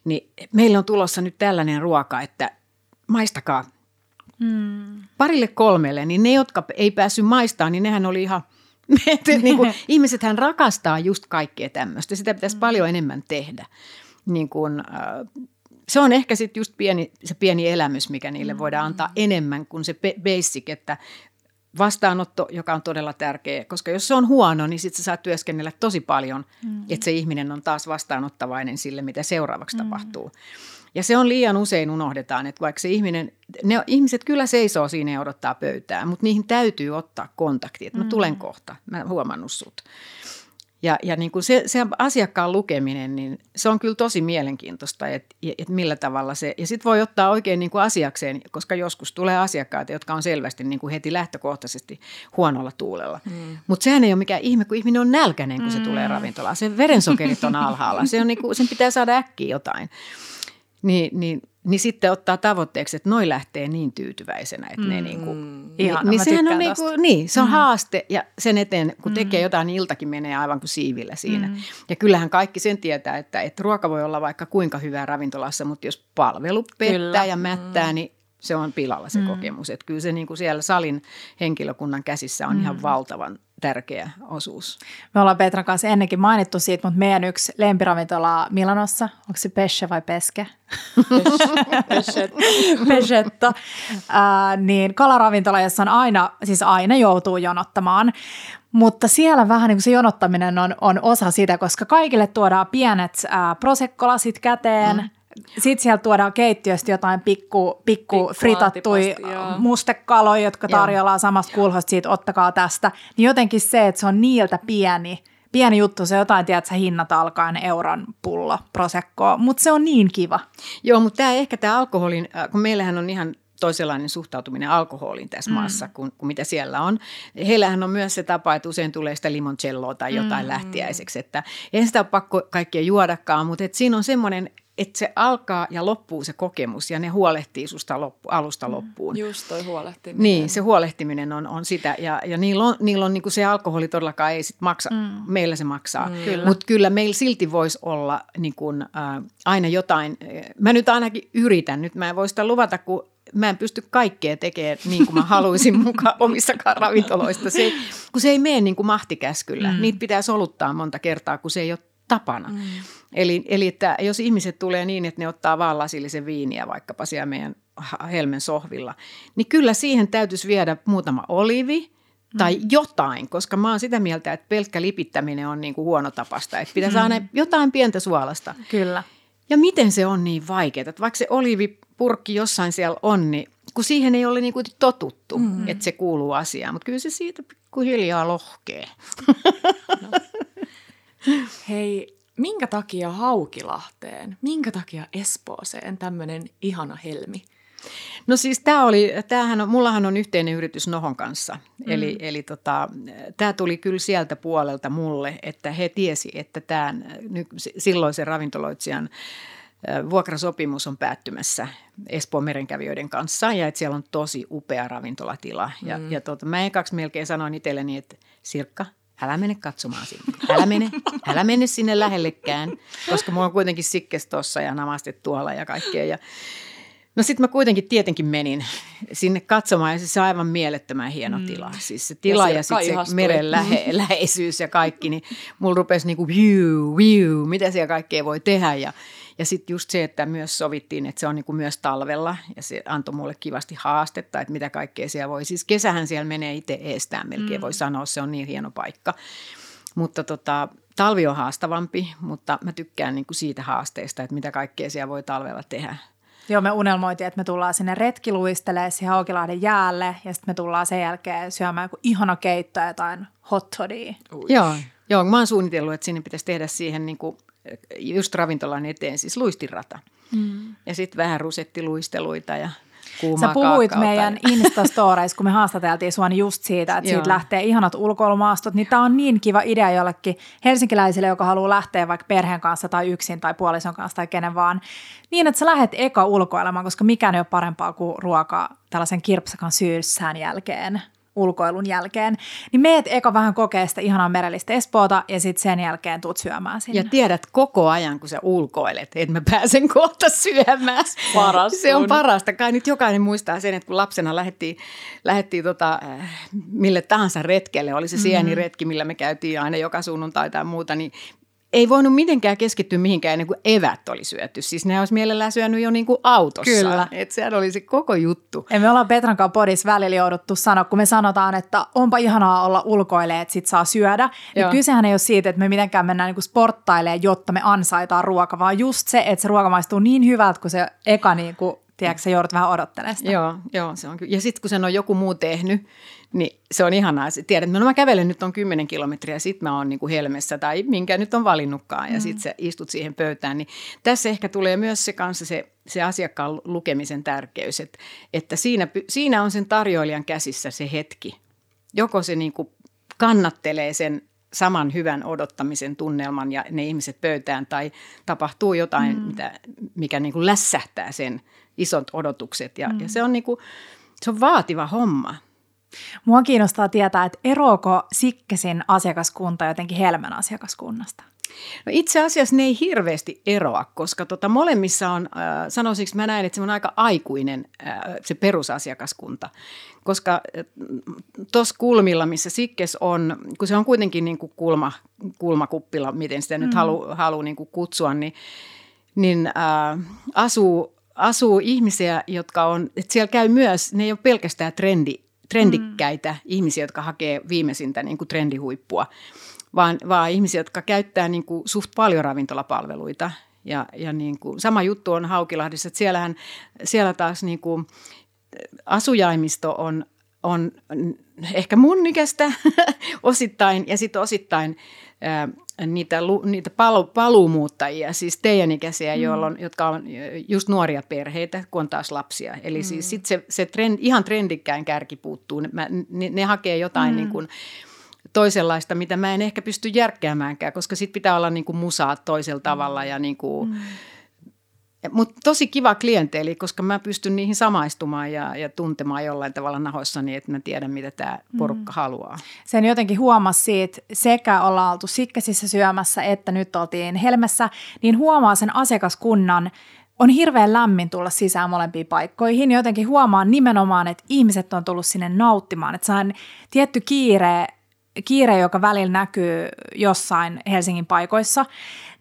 S3: niin meillä on tulossa nyt tällainen ruoka, että maistakaa mm. parille kolmelle, niin ne, jotka ei päässyt maistamaan, niin nehän oli ihan niin kuin, ihmisethän rakastaa just kaikkea tämmöistä. Sitä pitäisi mm. paljon enemmän tehdä. Niin kuin, äh, se on ehkä sitten just pieni, se pieni elämys, mikä niille voidaan antaa mm. enemmän kuin se basic, että vastaanotto, joka on todella tärkeä, koska jos se on huono, niin sitten sä saat työskennellä tosi paljon, mm. että se ihminen on taas vastaanottavainen sille, mitä seuraavaksi mm. tapahtuu. Ja se on liian usein unohdetaan, että vaikka se ihminen, ne ihmiset kyllä seisoo siinä ja odottaa pöytää, mutta niihin täytyy ottaa kontakti, että mä tulen mm. kohta, mä huomannut sut. Ja, ja niin kuin se, se asiakkaan lukeminen, niin se on kyllä tosi mielenkiintoista, että, että millä tavalla se, ja sitten voi ottaa oikein niin kuin asiakseen, koska joskus tulee asiakkaita, jotka on selvästi niin kuin heti lähtökohtaisesti huonolla tuulella. Mm. Mutta sehän ei ole mikään ihme, kun ihminen on nälkäinen, kun se mm. tulee ravintolaan. Se verensokerit on alhaalla, se on niin kuin, sen pitää saada äkkiä jotain. Niin, niin niin sitten ottaa tavoitteeksi, että noi lähtee niin tyytyväisenä, että mm. ne niinku, Ihana, niin, niin sehän on niinku, niin, se on mm. haaste ja sen eteen, kun mm. tekee jotain, niin iltakin menee aivan kuin siivillä siinä. Mm. Ja kyllähän kaikki sen tietää, että, että ruoka voi olla vaikka kuinka hyvää ravintolassa, mutta jos palvelu pettää Kyllä. ja mättää, mm. niin se on pilalla se mm. kokemus. Että kyllä se niin kuin siellä salin henkilökunnan käsissä on mm. ihan valtavan tärkeä osuus.
S1: Me ollaan Petran kanssa ennenkin mainittu siitä, mutta meidän yksi lempiravintola Milanossa, onko se Pesce vai Peske? Pescetta. Äh, niin kalaravintola, jossa on aina, siis aina joutuu jonottamaan. Mutta siellä vähän niin kuin se jonottaminen on, on osa sitä, koska kaikille tuodaan pienet äh, prosekkolasit käteen mm sitten sieltä tuodaan keittiöstä jotain pikku, pikku fritattui mustekaloja, jotka tarjolla samasta kulhosta, siitä ottakaa tästä. Niin jotenkin se, että se on niiltä pieni, pieni juttu, se jotain, tiedät sä hinnat alkaen euron pullo prosekkoa, mutta se on niin kiva.
S3: Joo, mutta tämä ehkä tämä alkoholin, äh, kun meillähän on ihan toisenlainen suhtautuminen alkoholiin tässä mm. maassa kuin, kuin mitä siellä on. Heillähän on myös se tapa, että usein tulee sitä limoncelloa tai jotain mm. lähtiäiseksi, että ei sitä ole pakko kaikkea juodakaan, mutta että siinä on semmoinen että se alkaa ja loppuu se kokemus ja ne huolehtii susta loppu, alusta mm, loppuun.
S2: Just toi huolehtiminen.
S3: Niin, se huolehtiminen on, on sitä ja, ja niillä on, niillä on niin kuin se alkoholi todellakaan ei sit maksa, mm. meillä se maksaa. Mm. Mutta kyllä meillä silti voisi olla niin kuin, äh, aina jotain, mä nyt ainakin yritän, nyt mä en voi sitä luvata, kun mä en pysty kaikkea tekemään niin kuin mä haluaisin mukaan omissakaan ravintoloista. Se, kun se ei mene niin kuin mahtikäskyllä. Mm. Niitä pitää soluttaa monta kertaa, kun se ei ole tapana. Mm. Eli, eli että jos ihmiset tulee niin, että ne ottaa vaan lasillisen viiniä vaikkapa siellä meidän helmen sohvilla, niin kyllä siihen täytyisi viedä muutama olivi tai mm. jotain, koska mä oon sitä mieltä, että pelkkä lipittäminen on niin kuin huono tapasta. Että pitäisi mm. aina jotain pientä suolasta.
S1: Kyllä.
S3: Ja miten se on niin vaikeaa, että vaikka se olivipurkki jossain siellä on, niin kun siihen ei ole niin kuin totuttu, mm. että se kuuluu asiaan. Mutta kyllä se siitä hiljaa lohkee. No.
S2: Hei, minkä takia Haukilahteen, minkä takia Espooseen tämmöinen ihana helmi?
S3: No siis tämä oli, tämähän on, mullahan on yhteinen yritys Nohon kanssa. Mm. Eli, eli tota, tämä tuli kyllä sieltä puolelta mulle, että he tiesi, että tämän silloisen ravintoloitsijan vuokrasopimus on päättymässä Espoon merenkävijöiden kanssa ja että siellä on tosi upea ravintolatila. Ja, mm. ja tota, mä ekaksi melkein sanoin itselleni, että Sirkka, älä mene katsomaan sinne. Älä mene, älä mene sinne lähellekään, koska mulla on kuitenkin sikkes tuossa ja namastet tuolla ja kaikkea. Ja, No sitten mä kuitenkin tietenkin menin sinne katsomaan ja siis se on aivan mielettömän hieno mm. tila. Siis se tila ja, ja sitten se meren lähe, läheisyys ja kaikki, niin mulla rupesi niinku view, view, mitä siellä kaikkea voi tehdä ja ja sitten just se, että myös sovittiin, että se on niinku myös talvella ja se antoi mulle kivasti haastetta, että mitä kaikkea siellä voi. Siis kesähän siellä menee itse eestään melkein, mm. voi sanoa, se on niin hieno paikka. Mutta tota, talvi on haastavampi, mutta mä tykkään niinku siitä haasteesta, että mitä kaikkea siellä voi talvella tehdä.
S1: Joo, me unelmoitiin, että me tullaan sinne retkiluistelee siihen Haukilahden jäälle ja sitten me tullaan sen jälkeen syömään joku ihana keitto jotain hot todia.
S3: Joo, joo, mä oon suunnitellut, että sinne pitäisi tehdä siihen niin kuin just ravintolan eteen siis luistirata. Mm. Ja sitten vähän rusettiluisteluita ja
S1: Sä puhuit kaakaota. meidän Instastoreissa, kun me haastateltiin sua niin just siitä, että siitä lähtee ihanat ulkoilumaastot, niin tämä on niin kiva idea jollekin helsinkiläiselle, joka haluaa lähteä vaikka perheen kanssa tai yksin tai puolison kanssa tai kenen vaan, niin että sä lähdet eka ulkoilemaan, koska mikään ei ole parempaa kuin ruokaa tällaisen kirpsakan syyssään jälkeen ulkoilun jälkeen, niin meet eka vähän kokee sitä ihanaa merellistä Espoota ja sitten sen jälkeen tuut syömään sinne.
S3: Ja tiedät koko ajan, kun sä ulkoilet, että mä pääsen kohta syömään. Paras Se on parasta. Kai nyt jokainen muistaa sen, että kun lapsena lähdettiin, lähdettiin tota, äh, mille tahansa retkelle, oli se mm-hmm. sieniretki, millä me käytiin aina joka sunnuntai tai muuta, niin ei voinut mitenkään keskittyä mihinkään ennen kuin evät oli syöty. Siis ne olisi mielellään syönyt jo niin kuin autossa.
S1: Kyllä.
S3: Että sehän oli se koko juttu.
S1: Ja me ollaan Petran kanssa podissa välillä jouduttu sanoa, kun me sanotaan, että onpa ihanaa olla ulkoilee, että sit saa syödä. Niin kysehän ei ole siitä, että me mitenkään mennään niin kuin sporttailemaan, jotta me ansaitaan ruoka, vaan just se, että se ruoka maistuu niin hyvältä, kun se eka niin kuin tiedätkö, sä joudut vähän odottelemaan sitä.
S3: Joo, joo se on kyllä. Ja sitten kun sen on joku muu tehnyt, niin se on ihanaa. Tiedät, että no mä kävelen nyt on 10 kilometriä, sit mä oon niin kuin helmessä tai minkä nyt on valinnutkaan ja mm. sitten sä istut siihen pöytään. Niin tässä ehkä tulee myös se kanssa se, se asiakkaan lukemisen tärkeys, että, että siinä, siinä on sen tarjoilijan käsissä se hetki. Joko se niin kuin kannattelee sen saman hyvän odottamisen tunnelman ja ne ihmiset pöytään tai tapahtuu jotain, mm. mitä, mikä niin kuin lässähtää sen isot odotukset ja, mm. ja se on niin kuin, se on vaativa homma.
S1: Mua kiinnostaa tietää, että eroako Sikkesin asiakaskunta jotenkin Helmen asiakaskunnasta?
S3: No itse asiassa ne ei hirveästi eroa, koska tota molemmissa on, äh, sanoisinko mä näin, että se on aika aikuinen äh, se perusasiakaskunta. Koska äh, tuossa kulmilla, missä Sikkes on, kun se on kuitenkin niin kuin kulma, kulmakuppila, miten sitä mm. nyt haluaa halu niin kuin kutsua, niin, niin äh, asuu, asuu ihmisiä, jotka on, että siellä käy myös, ne ei ole pelkästään trendi, trendikkäitä mm. ihmisiä, jotka hakee viimeisintä niin kuin trendihuippua, vaan, vaan ihmisiä, jotka käyttää niin kuin suht paljon ravintolapalveluita. Ja, ja niin kuin, sama juttu on Haukilahdessa, että siellähän, siellä taas niin kuin, asujaimisto on, on ehkä mun osittain ja sitten osittain niitä, niitä palu, paluumuuttajia, siis teidän ikäisiä, mm. jolloin, jotka on just nuoria perheitä, kun on taas lapsia. Eli mm. siis sit se, se trend, ihan trendikkään kärki puuttuu. Mä, ne, ne hakee jotain mm. niin kuin, toisenlaista, mitä mä en ehkä pysty järkkäämäänkään, koska sit pitää olla niin kuin musaa toisella tavalla ja niin kuin, mm mutta tosi kiva klienteeli, koska mä pystyn niihin samaistumaan ja, ja tuntemaan jollain tavalla nahoissani, että mä tiedän, mitä tämä porukka mm. haluaa.
S1: Sen jotenkin huomasi siitä, sekä ollaan oltu Sikkesissä syömässä, että nyt oltiin Helmessä, niin huomaa sen asiakaskunnan on hirveän lämmin tulla sisään molempiin paikkoihin. Jotenkin huomaan nimenomaan, että ihmiset on tullut sinne nauttimaan. Että on tietty kiire kiire, joka välillä näkyy jossain Helsingin paikoissa,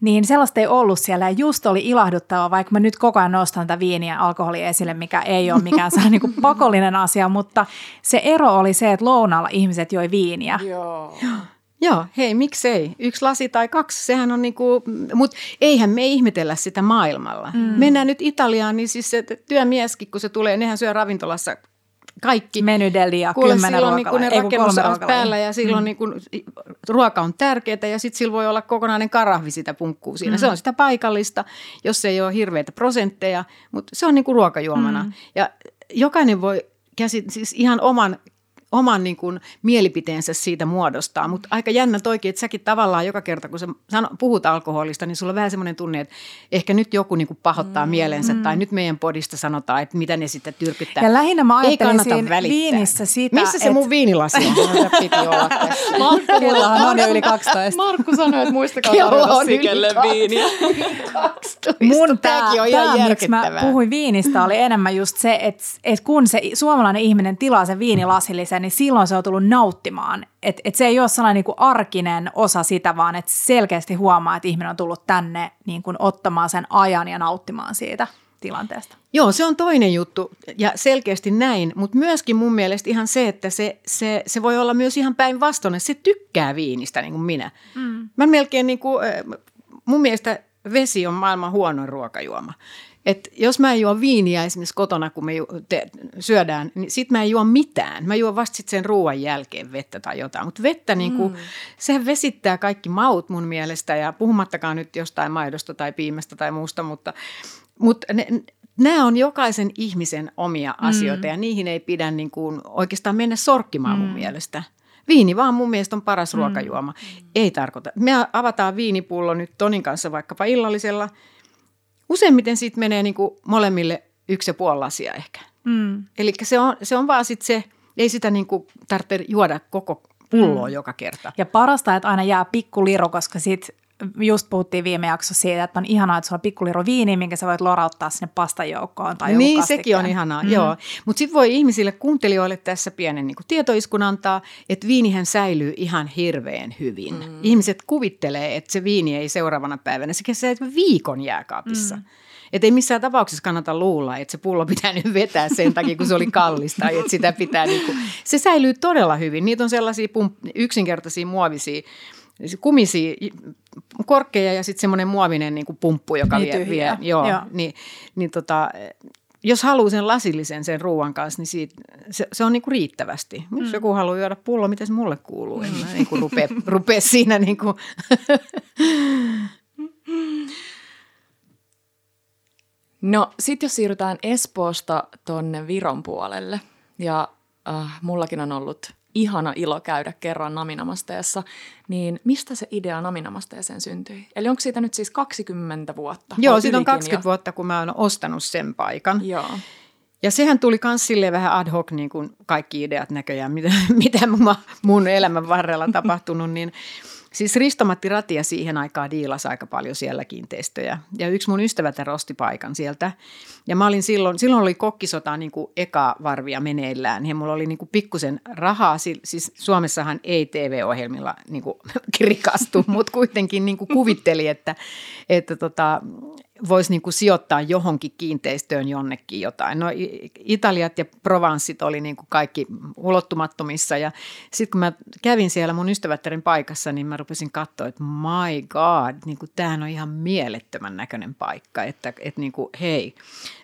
S1: niin sellaista ei ollut siellä. Ja just oli ilahduttava, vaikka mä nyt koko ajan nostan tätä viiniä ja alkoholia esille, mikä ei ole mikään niin kuin pakollinen asia, mutta se ero oli se, että lounaalla ihmiset joi viiniä.
S3: Joo. Joo, hei, miksei? Yksi lasi tai kaksi, sehän on niinku, mutta eihän me ihmetellä sitä maailmalla. Mm. Mennään nyt Italiaan, niin siis se työmieskin, kun se tulee, nehän syö ravintolassa kaikki.
S1: Menydelia, Kuule, kymmenen
S3: silloin niin ne rakennusajat päällä ja silloin mm. niin kuin, ruoka on tärkeää ja sitten sillä voi olla kokonainen karahvi sitä punkkuu siinä. Mm. Se on sitä paikallista, jos ei ole hirveitä prosentteja, mutta se on niin kuin ruokajuomana. Mm. Ja jokainen voi käsit, siis ihan oman oman niin kuin, mielipiteensä siitä muodostaa. Mutta aika jännä toikin, että säkin tavallaan joka kerta, kun sä sano, puhut alkoholista, niin sulla on vähän semmoinen tunne, että ehkä nyt joku niin kuin pahoittaa mm. mielensä tai nyt meidän podista sanotaan, että mitä ne sitten tyrkyttää.
S1: Ja lähinnä mä Ei kannata välittää. viinissä sitä.
S3: Missä se et... mun viinilasi on? piti olla
S1: Markku, Kellohan on yli 12.
S2: Markku sanoi, että muistakaa tarjota sikelle viiniä.
S3: 12. Mun tää, on ihan tää, miksi
S1: mä puhuin viinistä, oli enemmän just se, että, että kun se suomalainen ihminen tilaa sen viinilasillisen, niin silloin se on tullut nauttimaan. Että et se ei ole sellainen niin kuin arkinen osa sitä, vaan että selkeästi huomaa, että ihminen on tullut tänne niin kuin ottamaan sen ajan ja nauttimaan siitä tilanteesta.
S3: Joo, se on toinen juttu ja selkeästi näin, mutta myöskin mun mielestä ihan se, että se, se, se voi olla myös ihan päinvastoin, että se tykkää viinistä niin kuin minä. Mm. Mä melkein niin kuin, mun mielestä vesi on maailman huonoin ruokajuoma. Et jos mä en juo viiniä esimerkiksi kotona, kun me te, syödään, niin sit mä en juo mitään. Mä juon vasta sit sen ruoan jälkeen vettä tai jotain. Mutta vettä, niin kuin, mm. sehän vesittää kaikki maut mun mielestä ja puhumattakaan nyt jostain maidosta tai piimästä tai muusta, mutta, mutta ne, nämä on jokaisen ihmisen omia mm. asioita ja niihin ei pidä niin kuin oikeastaan mennä sorkkimaan mm. mun mielestä. Viini vaan mun mielestä on paras mm. ruokajuoma. Ei tarkoita. Me avataan viinipullo nyt Tonin kanssa vaikkapa illallisella – useimmiten siitä menee niin kuin molemmille yksi ja puoli lasia ehkä. Mm. Eli se on, se on vaan sitten se, ei sitä niin kuin tarvitse juoda koko pulloa mm. joka kerta.
S1: Ja parasta, että aina jää pikku liru, koska sit just puhuttiin viime jaksossa siitä, että on ihanaa, että sulla on pikkuliru viini, minkä sä voit lorauttaa sinne pastan joukkoon tai
S3: Niin, sekin on ihanaa, mm. joo. Mutta sitten voi ihmisille, kuuntelijoille tässä pienen niin tietoiskun antaa, että viinihän säilyy ihan hirveän hyvin. Mm. Ihmiset kuvittelee, että se viini ei seuraavana päivänä, se kestää viikon jääkaapissa. Mm. Että ei missään tapauksessa kannata luulla, että se pullo pitää nyt vetää sen takia, kun se oli kallista. että sitä pitää niinku, se säilyy todella hyvin. Niitä on sellaisia pump- yksinkertaisia muovisia kumisia korkkeja ja sitten semmoinen muovinen niin kuin pumppu, joka niin vie, vie joo, joo. Niin, niin tota, jos haluaa sen lasillisen sen ruoan kanssa, niin siitä, se, se on niin kuin riittävästi. Jos mm. joku haluaa juoda pullo, miten se mulle kuuluu? En mä niin kuin rupea, rupea siinä niin kuin.
S2: No sitten jos siirrytään Espoosta tonne Viron puolelle ja äh, mullakin on ollut ihana ilo käydä kerran Naminamasteessa, niin mistä se idea Naminamasteeseen syntyi? Eli onko siitä nyt siis 20 vuotta?
S3: Joo, siitä on 20 jo? vuotta, kun mä oon ostanut sen paikan.
S2: Joo.
S3: Ja sehän tuli myös vähän ad hoc, niin kuin kaikki ideat näköjään, mitä, mitä mun elämän varrella tapahtunut, niin Siis Risto-Matti Ratia siihen aikaan diilasi aika paljon siellä kiinteistöjä. Ja yksi mun ystävätä rosti paikan sieltä. Ja mä olin silloin, silloin oli kokkisota niin kuin eka varvia meneillään. Ja mulla oli niin kuin pikkusen rahaa. Siis Suomessahan ei TV-ohjelmilla niin kuin rikastu, mutta kuitenkin niin kuin kuvitteli, että, että tota, voisi niin kuin sijoittaa johonkin kiinteistöön jonnekin jotain. No Italiat ja Provanssit oli niin kuin kaikki ulottumattomissa ja sitten kun mä kävin siellä mun ystävättären paikassa, niin mä rupesin katsoa, että my god, niin kuin tämähän on ihan mielettömän näköinen paikka, että, että niin kuin, hei.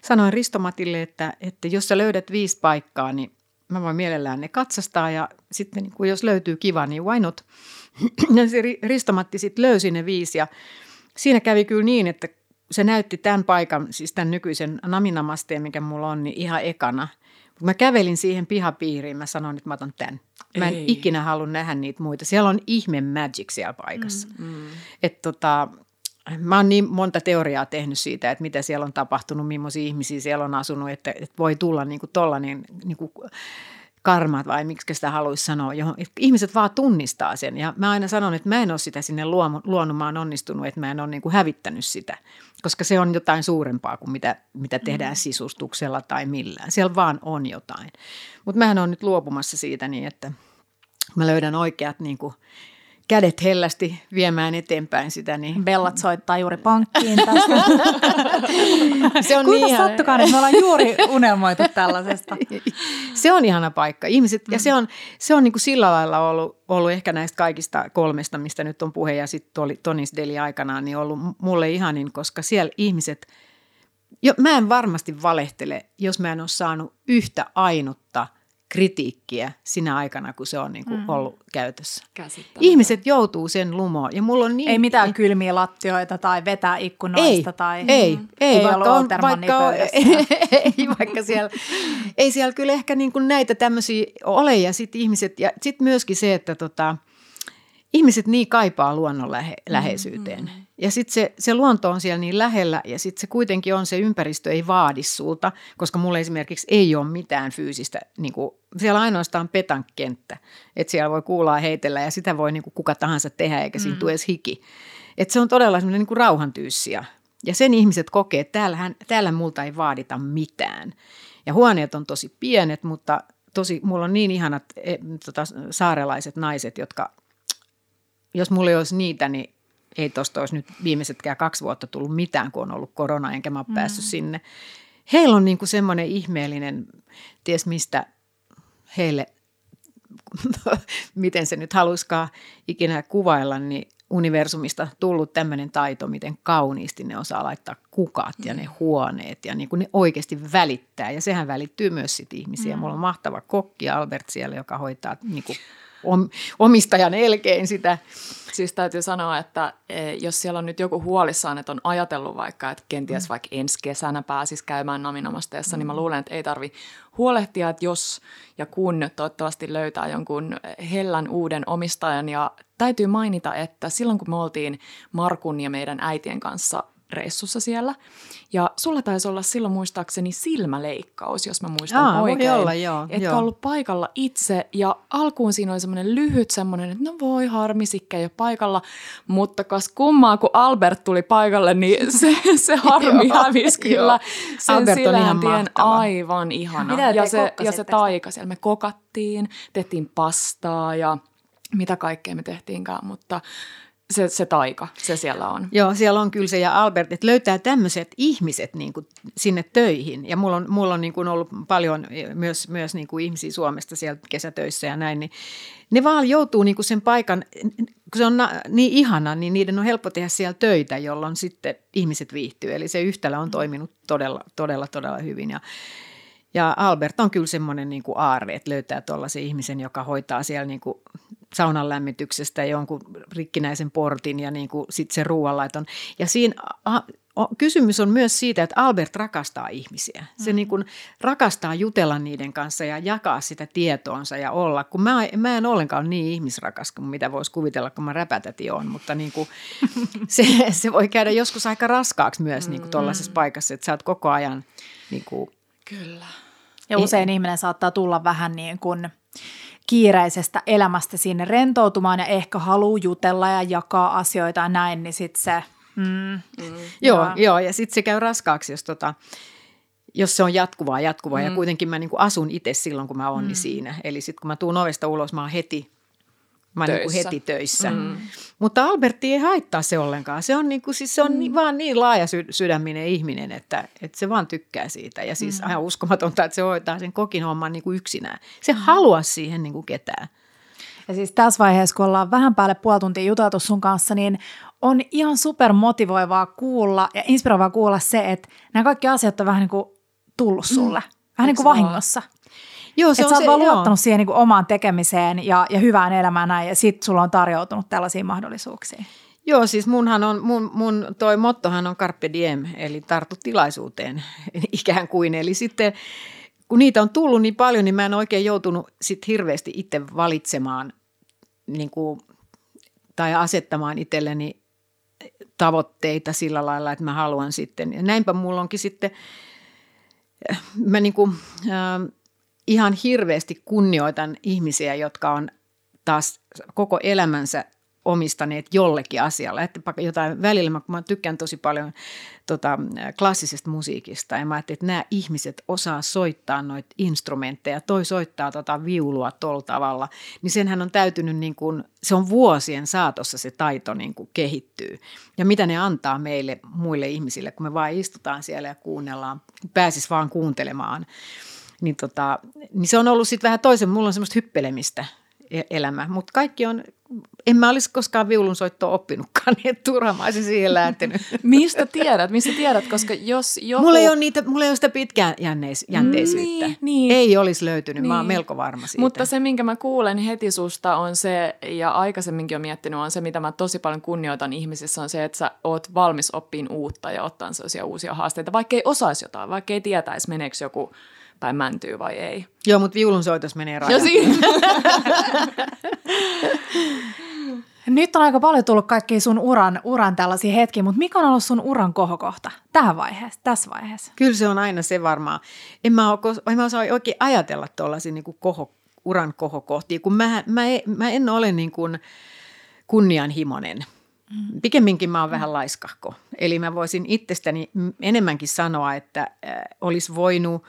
S3: Sanoin Ristomatille, että, että jos sä löydät viisi paikkaa, niin mä voin mielellään ne katsastaa ja sitten niin kuin jos löytyy kiva, niin why not? Ja se Ristomatti sitten löysi ne viisi ja siinä kävi kyllä niin, että se näytti tämän paikan, siis tämän nykyisen naminamasteen, mikä mulla on, niin ihan ekana. Kun mä kävelin siihen pihapiiriin, mä sanoin, että mä otan tämän. Mä en Ei. ikinä halua nähdä niitä muita. Siellä on ihme magic siellä paikassa. Mm, mm. Et tota, mä oon niin monta teoriaa tehnyt siitä, että mitä siellä on tapahtunut, millaisia ihmisiä siellä on asunut, että, että voi tulla niin kuin tollainen niin kuin karmat vai miksi sitä haluaisi sanoa, johon ihmiset vaan tunnistaa sen. Ja mä aina sanon, että mä en ole sitä sinne luonut, mä oon onnistunut, että mä en ole niin kuin hävittänyt sitä, koska se on jotain suurempaa kuin mitä, mitä tehdään mm. sisustuksella tai millään. Siellä vaan on jotain. Mutta mä on nyt luopumassa siitä niin, että mä löydän oikeat niin kuin kädet hellästi viemään eteenpäin sitä. Niin...
S1: Bellat soittaa juuri pankkiin tästä.
S3: se on Kuinka
S1: niin sattukaan, että me ollaan juuri unelmoitu tällaisesta.
S3: se on ihana paikka. Ihmiset, mm. Ja se on, se on niin kuin sillä lailla ollut, ollut ehkä näistä kaikista kolmesta, mistä nyt on puhe, ja sitten oli Tonis Deli aikanaan, niin ollut mulle ihanin, koska siellä ihmiset, jo, mä en varmasti valehtele, jos mä en ole saanut yhtä ainutta kritiikkiä sinä aikana, kun se on niin kuin mm. ollut käytössä.
S2: Ihmiset
S3: joutuu sen lumoon. Ja mulla on niin,
S1: ei mitään kylmiä lattioita tai vetää ikkunoista.
S3: Ei,
S1: tai,
S3: ei, mm, ei, ei vaikka, on, vaikka, on, ei, vaikka siellä, ei siellä kyllä ehkä niin kuin näitä tämmöisiä ole. Ja sitten ihmiset, ja sitten myöskin se, että tota, ihmiset niin kaipaa luonnon lähe, läheisyyteen. Mm-hmm. Ja sitten se, se luonto on siellä niin lähellä ja sitten se kuitenkin on, se ympäristö ei vaadi sulta, koska mulla esimerkiksi ei ole mitään fyysistä, niin kuin, siellä ainoastaan petankenttä, että siellä voi kuulaa heitellä ja sitä voi niin kuin kuka tahansa tehdä eikä siinä mm-hmm. tule edes hiki. Että se on todella semmoinen niin rauhantyyssiä. Ja sen ihmiset kokee, että täällähän, täällä multa ei vaadita mitään. Ja huoneet on tosi pienet, mutta tosi, mulla on niin ihanat e, tota, saarelaiset naiset, jotka jos mulla ei olisi niitä, niin ei tuosta olisi nyt viimeisetkään kaksi vuotta tullut mitään, kun on ollut korona, enkä mä ole mm. päässyt sinne. Heillä on niin kuin semmoinen ihmeellinen, ties mistä heille, miten se nyt haluiskaan ikinä kuvailla, niin universumista tullut tämmöinen taito, miten kauniisti ne osaa laittaa kukat ja ne mm. huoneet ja niin kuin ne oikeasti välittää. Ja sehän välittyy myös sitten ihmisiä. Mm. Mulla on mahtava kokki Albert siellä, joka hoitaa niin kuin omistajan elkein sitä.
S2: Siis täytyy sanoa, että e, jos siellä on nyt joku huolissaan, että on ajatellut vaikka, että kenties mm. vaikka ensi kesänä pääsisi käymään naminomasteessa, mm. niin mä mm. luulen, että ei tarvi huolehtia, että jos ja kun toivottavasti löytää jonkun hellän uuden omistajan. Ja täytyy mainita, että silloin kun me oltiin Markun ja meidän äitien kanssa reissussa siellä. Ja sulla taisi olla silloin muistaakseni silmäleikkaus, jos mä muistan Aa, oikein.
S3: Voi olla, joo.
S2: Etkä joo. ollut paikalla itse ja alkuun siinä oli semmoinen lyhyt semmoinen, että no voi harmi, sikkä ei ole paikalla. Mutta kas kummaa, kun Albert tuli paikalle, niin se, se harmi hävisi kyllä. Sen
S3: Albert on ihan mahtava.
S2: aivan ihana. Mitä ja se, ja se taika siellä. Me kokattiin, tehtiin pastaa ja mitä kaikkea me tehtiinkään, mutta se, se taika, se siellä on.
S3: Joo, siellä on kyllä se ja Albert, että löytää tämmöiset ihmiset niin kuin sinne töihin. Ja mulla on, mulla on niin kuin ollut paljon myös, myös niin kuin ihmisiä Suomesta siellä kesätöissä ja näin, niin ne vaan joutuu niin kuin sen paikan, kun se on na, niin ihana, niin niiden on helppo tehdä siellä töitä, jolloin sitten ihmiset viihtyy. Eli se yhtälö on toiminut todella, todella, todella hyvin. Ja, ja Albert on kyllä semmoinen niin kuin aarre, että löytää tuollaisen ihmisen, joka hoitaa siellä niin kuin saunan lämmityksestä jonkun rikkinäisen portin ja niin kuin sit se ruoanlaiton. Ja siinä a, a, kysymys on myös siitä, että Albert rakastaa ihmisiä. Se mm. niin kuin rakastaa jutella niiden kanssa ja jakaa sitä tietoonsa ja olla. Kun mä, mä en ollenkaan ole niin ihmisrakas kuin mitä voisi kuvitella, kun mä räpätäti on, mutta niin kuin se, se voi käydä joskus aika raskaaksi myös niin kuin tuollaisessa mm. paikassa, että sä oot koko ajan niin kuin,
S2: Kyllä.
S1: Ja usein ihminen saattaa tulla vähän niin kuin kiireisestä elämästä sinne rentoutumaan ja ehkä haluaa jutella ja jakaa asioita ja näin, niin sitten se... Mm,
S3: mm, joo, joo. joo, ja sitten se käy raskaaksi, jos, tota, jos se on jatkuvaa, jatkuvaa. Mm. Ja kuitenkin mä niin kuin asun itse silloin, kun mä oon mm. siinä. Eli sitten kun mä tuun ovesta ulos, mä oon heti Mä töissä. Niin kuin heti töissä. Mm. Mutta Albertti ei haittaa se ollenkaan. Se on, niin kuin, siis se on mm. vaan niin laaja sy- sydäminen ihminen, että, että se vaan tykkää siitä. Ja siis mm. ihan uskomatonta, että se hoitaa sen kokin homman niin kuin yksinään. Se mm. haluaa siihen niin kuin ketään.
S1: Ja siis tässä vaiheessa, kun ollaan vähän päälle puoli tuntia juteltu sun kanssa, niin on ihan super motivoivaa kuulla ja inspiroivaa kuulla se, että nämä kaikki asiat on vähän niin kuin tullut sulle. Mm. Vähän niin kuin vahingossa. Joo, se että on sä oot se, vaan luottanut joo. siihen niin kuin omaan tekemiseen ja, ja hyvään elämään näin, ja sitten sulla on tarjoutunut tällaisia mahdollisuuksia.
S3: Joo, siis munhan on, mun, mun toi mottohan on carpe diem, eli tartu tilaisuuteen ikään kuin. Eli sitten kun niitä on tullut niin paljon, niin mä en oikein joutunut sit hirveästi itse valitsemaan niin kuin, tai asettamaan itselleni tavoitteita sillä lailla, että mä haluan sitten. Ja näinpä mulla onkin sitten, mä niin kuin, äh, ihan hirveästi kunnioitan ihmisiä, jotka on taas koko elämänsä omistaneet jollekin asialle. Että jotain välillä, mä, mä tykkään tosi paljon tota, klassisesta musiikista ja mä ajattelin, että nämä ihmiset osaa soittaa noita instrumentteja. Toi soittaa tota viulua tuolla tavalla, niin senhän on täytynyt, niin kuin, se on vuosien saatossa se taito niin kuin kehittyy. Ja mitä ne antaa meille muille ihmisille, kun me vaan istutaan siellä ja kuunnellaan, pääsis vaan kuuntelemaan – niin, tota, niin se on ollut sitten vähän toisen, mulla on semmoista hyppelemistä. e- elämä. Mutta kaikki on, en mä olisi koskaan viulunsoittoa oppinutkaan, niin että turha mä olisin siihen lähtenyt.
S2: Mistä tiedät? Mistä tiedät? Koska jos joku...
S3: Mulla ei ole, niitä, mulla ei ole sitä pitkään jänneis, jänteisyyttä.
S2: Niin, niin.
S3: Ei olisi löytynyt, niin. mä oon
S2: Niin.
S3: melko varma siitä.
S2: Mutta se, minkä mä kuulen heti susta on se, ja aikaisemminkin on miettinyt, on se, mitä mä tosi paljon kunnioitan ihmisissä, on se, että sä oot valmis oppiin uutta ja ottaa sellaisia uusia haasteita, vaikka ei osaisi jotain, vaikka ei tietäisi, meneekö joku päin mäntyy vai ei.
S3: Joo, mutta viulunsoitos menee rajaan.
S2: Ja siinä,
S1: Nyt on aika paljon tullut kaikki sun uran, uran tällaisia hetkiä, mutta mikä on ollut sun uran kohokohta tähän vaiheessa, tässä vaiheessa?
S3: Kyllä se on aina se varmaan. En mä, oo, kos- en mä osaa oikein ajatella tuollaisia niin koho, uran kohokohtia, kun mä, mä, e- mä en ole niin kuin kunnianhimoinen. Pikemminkin mä oon vähän laiskahko. Eli mä voisin itsestäni enemmänkin sanoa, että äh, olisi voinut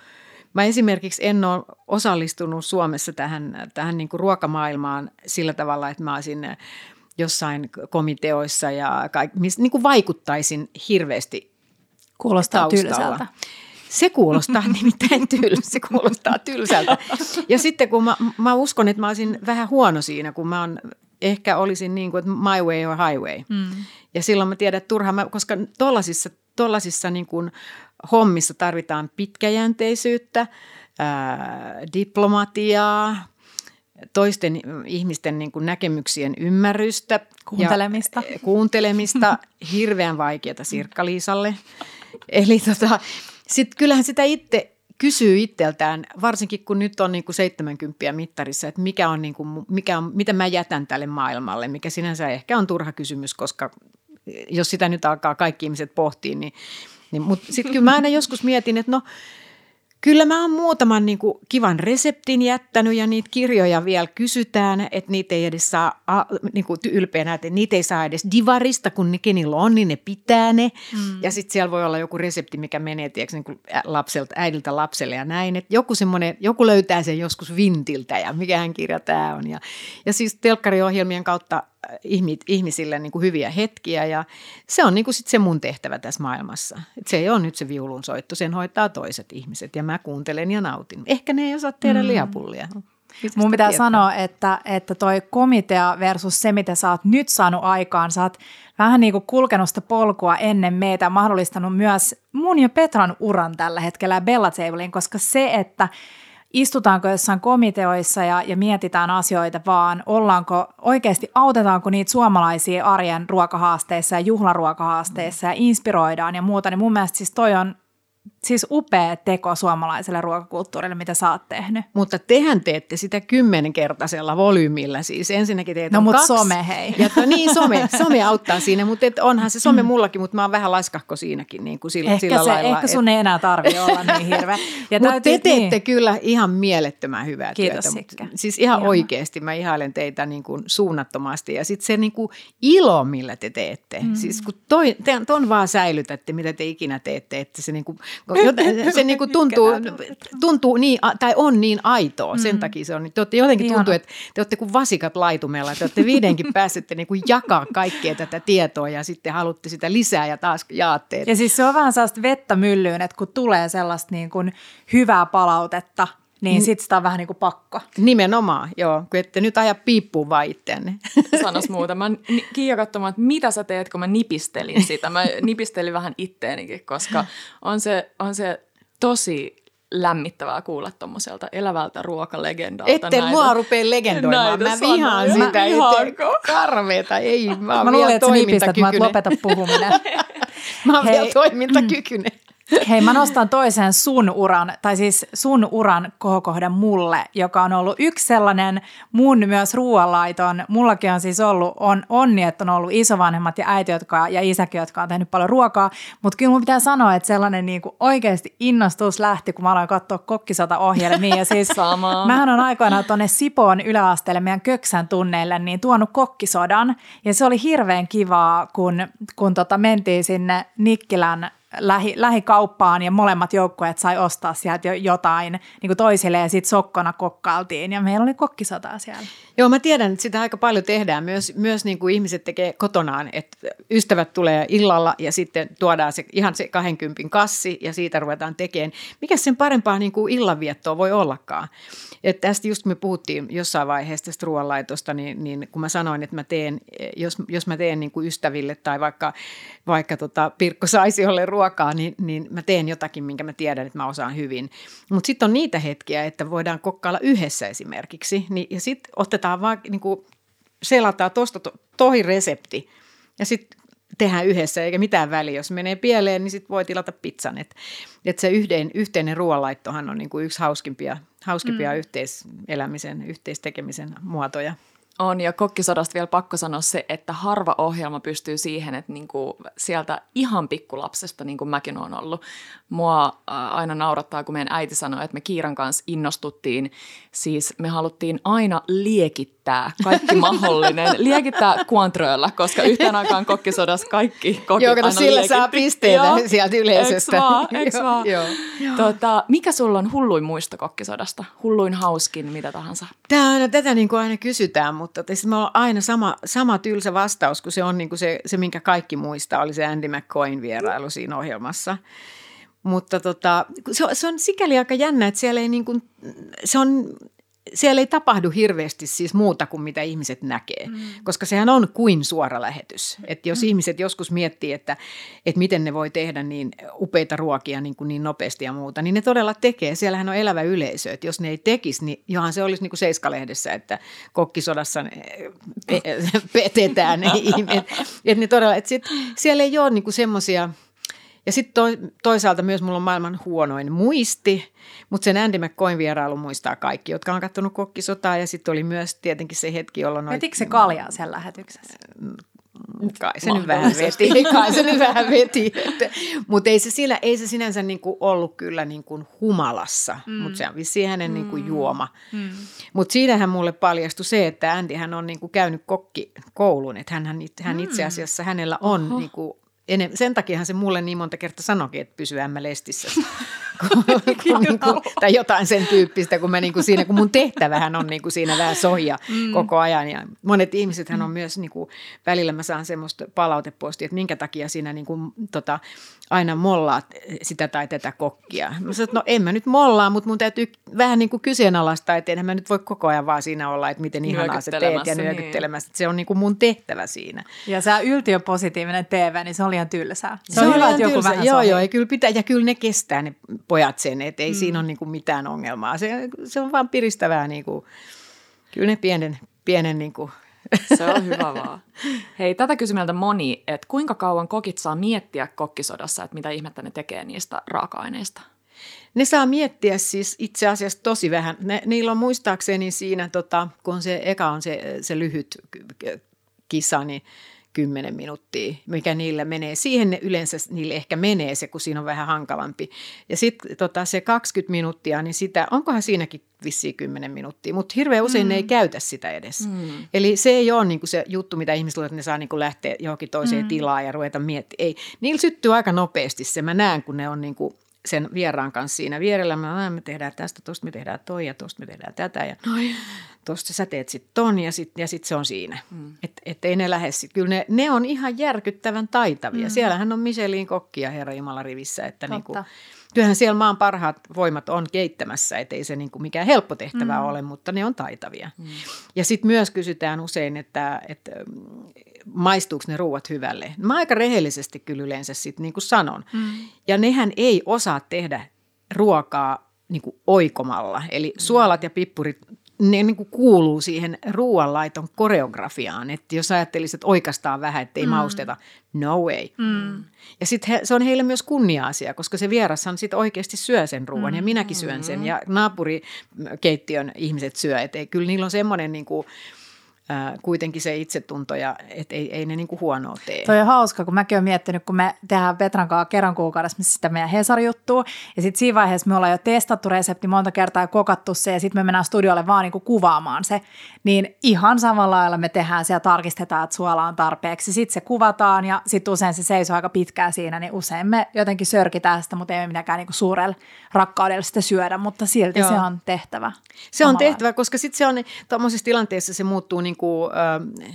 S3: Mä esimerkiksi en ole osallistunut Suomessa tähän, tähän niin kuin ruokamaailmaan sillä tavalla, että mä olisin äh, jossain komiteoissa ja kaik, niin kuin vaikuttaisin hirveästi
S1: Kuulostaa
S3: taustalla.
S1: tylsältä.
S3: Se kuulostaa nimittäin tylsältä. Se kuulostaa tylsältä. Ja sitten kun mä, mä uskon, että mä olisin vähän huono siinä, kun mä on, ehkä olisin niin kuin, että my way or highway. Mm. Ja silloin mä tiedän, että turha mä, koska tollasissa, tollasissa niin kuin hommissa tarvitaan pitkäjänteisyyttä, ää, diplomatiaa, toisten ihmisten niin kuin näkemyksien ymmärrystä.
S1: Kuuntelemista.
S3: Ja, kuuntelemista, hirveän vaikeata Sirkka-Liisalle. Eli tota, sit kyllähän sitä itse kysyy itseltään, varsinkin kun nyt on niin kuin 70 mittarissa, että mikä on, niin kuin, mikä on, mitä mä jätän tälle maailmalle, mikä sinänsä ehkä on turha kysymys, koska jos sitä nyt alkaa kaikki ihmiset pohtia, niin, niin mutta sitten kyllä mä aina joskus mietin, että no Kyllä mä oon muutaman niin kuin, kivan reseptin jättänyt ja niitä kirjoja vielä kysytään, että niitä ei edes saa a, niin kuin, ylpeänä, että niitä ei saa edes divarista, kun ne kenillä on, niin ne pitää ne. Mm. Ja sitten siellä voi olla joku resepti, mikä menee tiedätkö, niin kuin lapselta, äidiltä lapselle ja näin. Että joku, semmoinen, joku löytää sen joskus vintiltä ja mikähän kirja tämä on. Ja, ja siis telkkariohjelmien kautta ihmisille niin kuin hyviä hetkiä ja se on niin kuin sit se mun tehtävä tässä maailmassa. Et se ei ole nyt se viulunsoitto, sen hoitaa toiset ihmiset ja mä kuuntelen ja nautin. Ehkä ne ei osaa tehdä mm. lihapullia. Mistä
S1: Mun pitää
S3: tietää?
S1: sanoa, että, että toi komitea versus se, mitä sä oot nyt saanut aikaan, sä oot vähän niin kuin kulkenut sitä polkua ennen meitä, mahdollistanut myös mun ja Petran uran tällä hetkellä ja Bella Tablein, koska se, että istutaanko jossain komiteoissa ja, ja mietitään asioita, vaan ollaanko oikeasti, autetaanko niitä suomalaisia arjen ruokahaasteissa ja juhlaruokahaasteissa ja inspiroidaan ja muuta, niin mun mielestä siis toi on siis upea teko suomalaiselle ruokakulttuurille, mitä sä oot tehnyt.
S3: Mutta tehän teette sitä kymmenkertaisella volyymilla. Siis ensinnäkin teitä
S1: No mut
S3: kaksi.
S1: some, hei.
S3: Ja to, niin, some, some auttaa siinä, mutta et onhan se some mullakin, mutta mä oon vähän laiskahko siinäkin niin kuin sillä,
S1: Ehkä,
S3: sillä
S1: se,
S3: lailla.
S1: ehkä sun ei enää tarvi olla niin hirveä. Ja
S3: Mutta te
S1: täytyy-
S3: teette
S1: niin.
S3: kyllä ihan mielettömän hyvää
S1: Kiitos,
S3: työtä. mut
S1: Sikke.
S3: Siis ihan
S1: Ihana.
S3: oikeasti mä ihailen teitä niin kuin suunnattomasti. Ja sitten se niin kuin ilo, millä te teette. Mm. Siis kun toi, te, ton vaan säilytätte, mitä te ikinä teette, että se, niin kuin, se niin kuin tuntuu, tuntuu niin, tai on niin aitoa. Sen takia se on. Te olette jotenkin
S1: Ihana.
S3: tuntuu, että te olette kuin vasikat laitumella. Te olette viidenkin pääsette niin kuin jakaa kaikkea tätä tietoa ja sitten haluatte sitä lisää ja taas jaatte.
S1: Ja siis se on vähän sellaista vettä myllyyn, että kun tulee sellaista niin kuin hyvää palautetta, niin sit sitä on vähän niin kuin pakko.
S3: Nimenomaan, joo. Kun ette nyt aja piippuun vaan itseänne.
S2: sanos muuta. Mä Kiia katsomaan, että mitä sä teet, kun mä nipistelin sitä. Mä nipistelin vähän itteenikin, koska on se, on se tosi lämmittävää kuulla tommoselta elävältä ruokalegendalta.
S3: Ette
S2: näitä-
S3: mua rupea legendoimaan.
S2: näitä
S3: Mä vihaan
S2: sanoja.
S3: sitä. Ette
S2: Vihaanko?
S3: karmeeta. Ei, mä oon
S1: Mä
S3: vielä
S1: luulen, että sä nipistät, mä
S3: toimintakykyinen.
S1: lopeta puhuminen.
S3: Mä oon
S1: Hei.
S3: vielä toimintakykyinen.
S1: Hei, mä nostan toisen sun uran, tai siis sun uran kohokohdan mulle, joka on ollut yksi sellainen mun myös ruoanlaiton. Mullakin on siis ollut, on onni, että on ollut isovanhemmat ja äiti jotka, ja isäkin, jotka on tehnyt paljon ruokaa, mutta kyllä mun pitää sanoa, että sellainen niin kuin oikeasti innostus lähti, kun mä aloin katsoa kokkisota ohjelmia. Ja siis
S2: Samaa.
S1: Mähän on aikoinaan tuonne Sipoon yläasteelle meidän Köksän tunneille niin tuonut kokkisodan. Ja se oli hirveän kivaa, kun, kun tota mentiin sinne Nikkilän lähi, lähikauppaan ja molemmat joukkueet sai ostaa sieltä jo jotain niin kuin toisille ja sitten sokkona kokkailtiin ja meillä oli kokkisotaa siellä.
S3: Joo, mä tiedän, että sitä aika paljon tehdään. Myös, myös niin kuin ihmiset tekee kotonaan, että ystävät tulee illalla ja sitten tuodaan se, ihan se 20 kassi ja siitä ruvetaan tekemään. Mikä sen parempaa niin kuin illanviettoa voi ollakaan? Et tästä just me puhuttiin jossain vaiheessa tästä ruoanlaitosta, niin, niin kun mä sanoin, että mä teen, jos, jos mä teen niin kuin ystäville tai vaikka, vaikka tota Pirkko Saisiolle ruokaa, niin, niin mä teen jotakin, minkä mä tiedän, että mä osaan hyvin. Mutta sitten on niitä hetkiä, että voidaan kokkailla yhdessä esimerkiksi, niin, ja sitten otetaan vaan, niin kuin selataan tuosta to, tohi resepti, ja sitten tehdään yhdessä, eikä mitään väliä. Jos menee pieleen, niin sitten voi tilata pizzan. Et, et se yhteen, yhteinen ruoanlaittohan on niin kuin yksi hauskimpia, hauskimpia mm. yhteiselämisen, yhteistekemisen muotoja.
S2: On, ja kokkisodasta vielä pakko sanoa se, että harva ohjelma pystyy siihen, että niinku sieltä ihan pikkulapsesta, niin kuin mäkin olen ollut, mua aina naurattaa, kun meidän äiti sanoi, että me Kiiran kanssa innostuttiin, siis me haluttiin aina liekittää kaikki mahdollinen, liekittää kuantroilla, koska yhteen aikaan kokkisodassa kaikki kokit
S3: Joo, aina sillä liekitti. saa pisteitä Joo. sieltä yleisöstä.
S2: Eks vaan, eks vaan. Joo. Tota, mikä sulla on hulluin muisto kokkisodasta? Hulluin hauskin, mitä tahansa?
S3: Tämä aina, tätä niin kuin aina kysytään, mutta me on aina sama, sama tylsä vastaus, kun se on niin kuin se, se, minkä kaikki muistaa, oli se Andy McCoyn vierailu siinä ohjelmassa. Mutta tota, se, on, se on sikäli aika jännä, että siellä ei niin kuin, se on siellä ei tapahdu hirveästi siis muuta kuin mitä ihmiset näkee, mm. koska sehän on kuin suora lähetys. Että jos mm. ihmiset joskus miettii, että, että miten ne voi tehdä niin upeita ruokia niin, kuin niin nopeasti ja muuta, niin ne todella tekee. Siellähän on elävä yleisö, että jos ne ei tekisi, niin johan se olisi niin kuin Seiskalehdessä, että kokkisodassa pe- petetään. että, että ne todella, että sit, siellä ei ole niin semmoisia – ja sitten to, toisaalta myös mulla on maailman huonoin muisti, mutta sen Andy McCoyn vierailu muistaa kaikki, jotka on katsonut kokkisotaa. Ja sitten oli myös tietenkin se hetki, jolloin...
S1: Vetikö se kaljaa sen lähetyksessä?
S3: Kai se nyt vähän veti, kai se nyt vähän veti. Mutta ei se, siellä, ei se sinänsä niinku ollut kyllä niinku humalassa, mm. mutta se on vissiin hänen niinku mm. juoma. Mm. Mutta siinähän mulle paljastui se, että Andy hän on niinku käynyt kokkikoulun, että hän, hän itse mm. asiassa hänellä on niinku enem, sen takiahan se mulle niin monta kertaa sanoikin, että pysyy ämmä lestissä. niin kuin, tai jotain sen tyyppistä, kun, mä niin kuin siinä, kun mun tehtävähän on niin kuin siinä vähän sohja mm. koko ajan. Ja monet ihmisethän on myös, niin kuin, välillä mä saan semmoista palautepostia, että minkä takia siinä niin kuin, tota, aina mollaat sitä tai tätä kokkia. Mä sanoin, että no en mä nyt mollaa, mutta mun täytyy vähän niin kuin kyseenalaistaa, että enhän mä nyt voi koko ajan vaan siinä olla, että miten ihanaa sä teet ja nyökyttelemässä. Niin. Se on niin kuin mun tehtävä siinä.
S1: Ja se yltiöpositiivinen TV, niin se oli ihan tylsää. Se, se on hyvä, että joku vähän
S3: Joo, joo, ja kyllä, pitää, ja kyllä ne kestää ne pojat sen, että ei mm. siinä ole niin kuin mitään ongelmaa. Se, se on vaan piristävää, niin kuin, kyllä ne pienen, pienen niin kuin
S2: se on hyvä vaan. Hei, tätä kysy meiltä moni, että kuinka kauan kokit saa miettiä kokkisodassa, että mitä ihmettä ne tekee niistä raaka-aineista?
S3: Ne saa miettiä siis itse asiassa tosi vähän. Ne, niillä on muistaakseni siinä, tota, kun se eka on se, se lyhyt kisa, niin 10 minuuttia, mikä niillä menee. Siihen ne yleensä niille ehkä menee se, kun siinä on vähän hankalampi. Ja sitten tota, se 20 minuuttia, niin sitä, onkohan siinäkin vissiin 10 minuuttia, mutta hirveän usein mm. ne ei mm. käytä sitä edes. Mm. Eli se ei ole niinku se juttu, mitä ihmiset että ne saa niinku lähteä johonkin toiseen mm. tilaan ja ruveta miettimään. Ei, niillä syttyy aika nopeasti se. Mä näen, kun ne on niinku sen vieraan kanssa siinä vierellä. Mä, me tehdään tästä, tosta me tehdään toi ja tosta me tehdään tätä ja tosta sä teet sitten ton ja sitten ja sit se on siinä. Mm. Että et ei ne lähde sit. Kyllä ne, ne on ihan järkyttävän taitavia. Mm. Siellähän on Michelin kokkia Herra Jumala rivissä. Että niinku, kyllähän siellä maan parhaat voimat on keittämässä, ettei se niinku mikään helppo tehtävä mm. ole, mutta ne on taitavia. Mm. Ja sitten myös kysytään usein, että, että maistuuko ne ruuat hyvälle. Mä aika rehellisesti kyllä yleensä sitten niin kuin sanon. Mm. Ja nehän ei osaa tehdä ruokaa niin kuin oikomalla. Eli mm. suolat ja pippurit, ne niin kuin kuuluu siihen ruoanlaiton koreografiaan. Että jos ajattelisit, että oikastaa vähän, ettei mm. mausteta, no way. Mm. Ja sitten se on heille myös kunnia-asia, koska se vierashan sitten oikeasti syö sen ruoan mm. ja minäkin syön sen. Ja naapurikeittiön ihmiset syö, että kyllä niillä on semmoinen niin kuin – kuitenkin se itsetunto ja että ei, ei ne niin kuin huonoa tee.
S1: Toi on hauska, kun mäkin olen miettinyt, kun me tehdään Petran kanssa kerran kuukaudessa sitä meidän Hesari-juttua, ja sitten siinä vaiheessa me ollaan jo testattu resepti monta kertaa ja kokattu se, ja sitten me mennään studiolle vaan niin kuin kuvaamaan se, niin ihan samalla lailla me tehdään se ja tarkistetaan, että suola on tarpeeksi. Sitten se kuvataan, ja sitten usein se seisoo aika pitkään siinä, niin usein me jotenkin sörkitään sitä, mutta ei me mitenkään niin kuin suurella rakkaudella sitä syödä, mutta silti Joo. se on tehtävä.
S3: Se on tehtävä, koska sitten se on, tuommoisessa tilanteessa se muuttuu niin kuin, äh,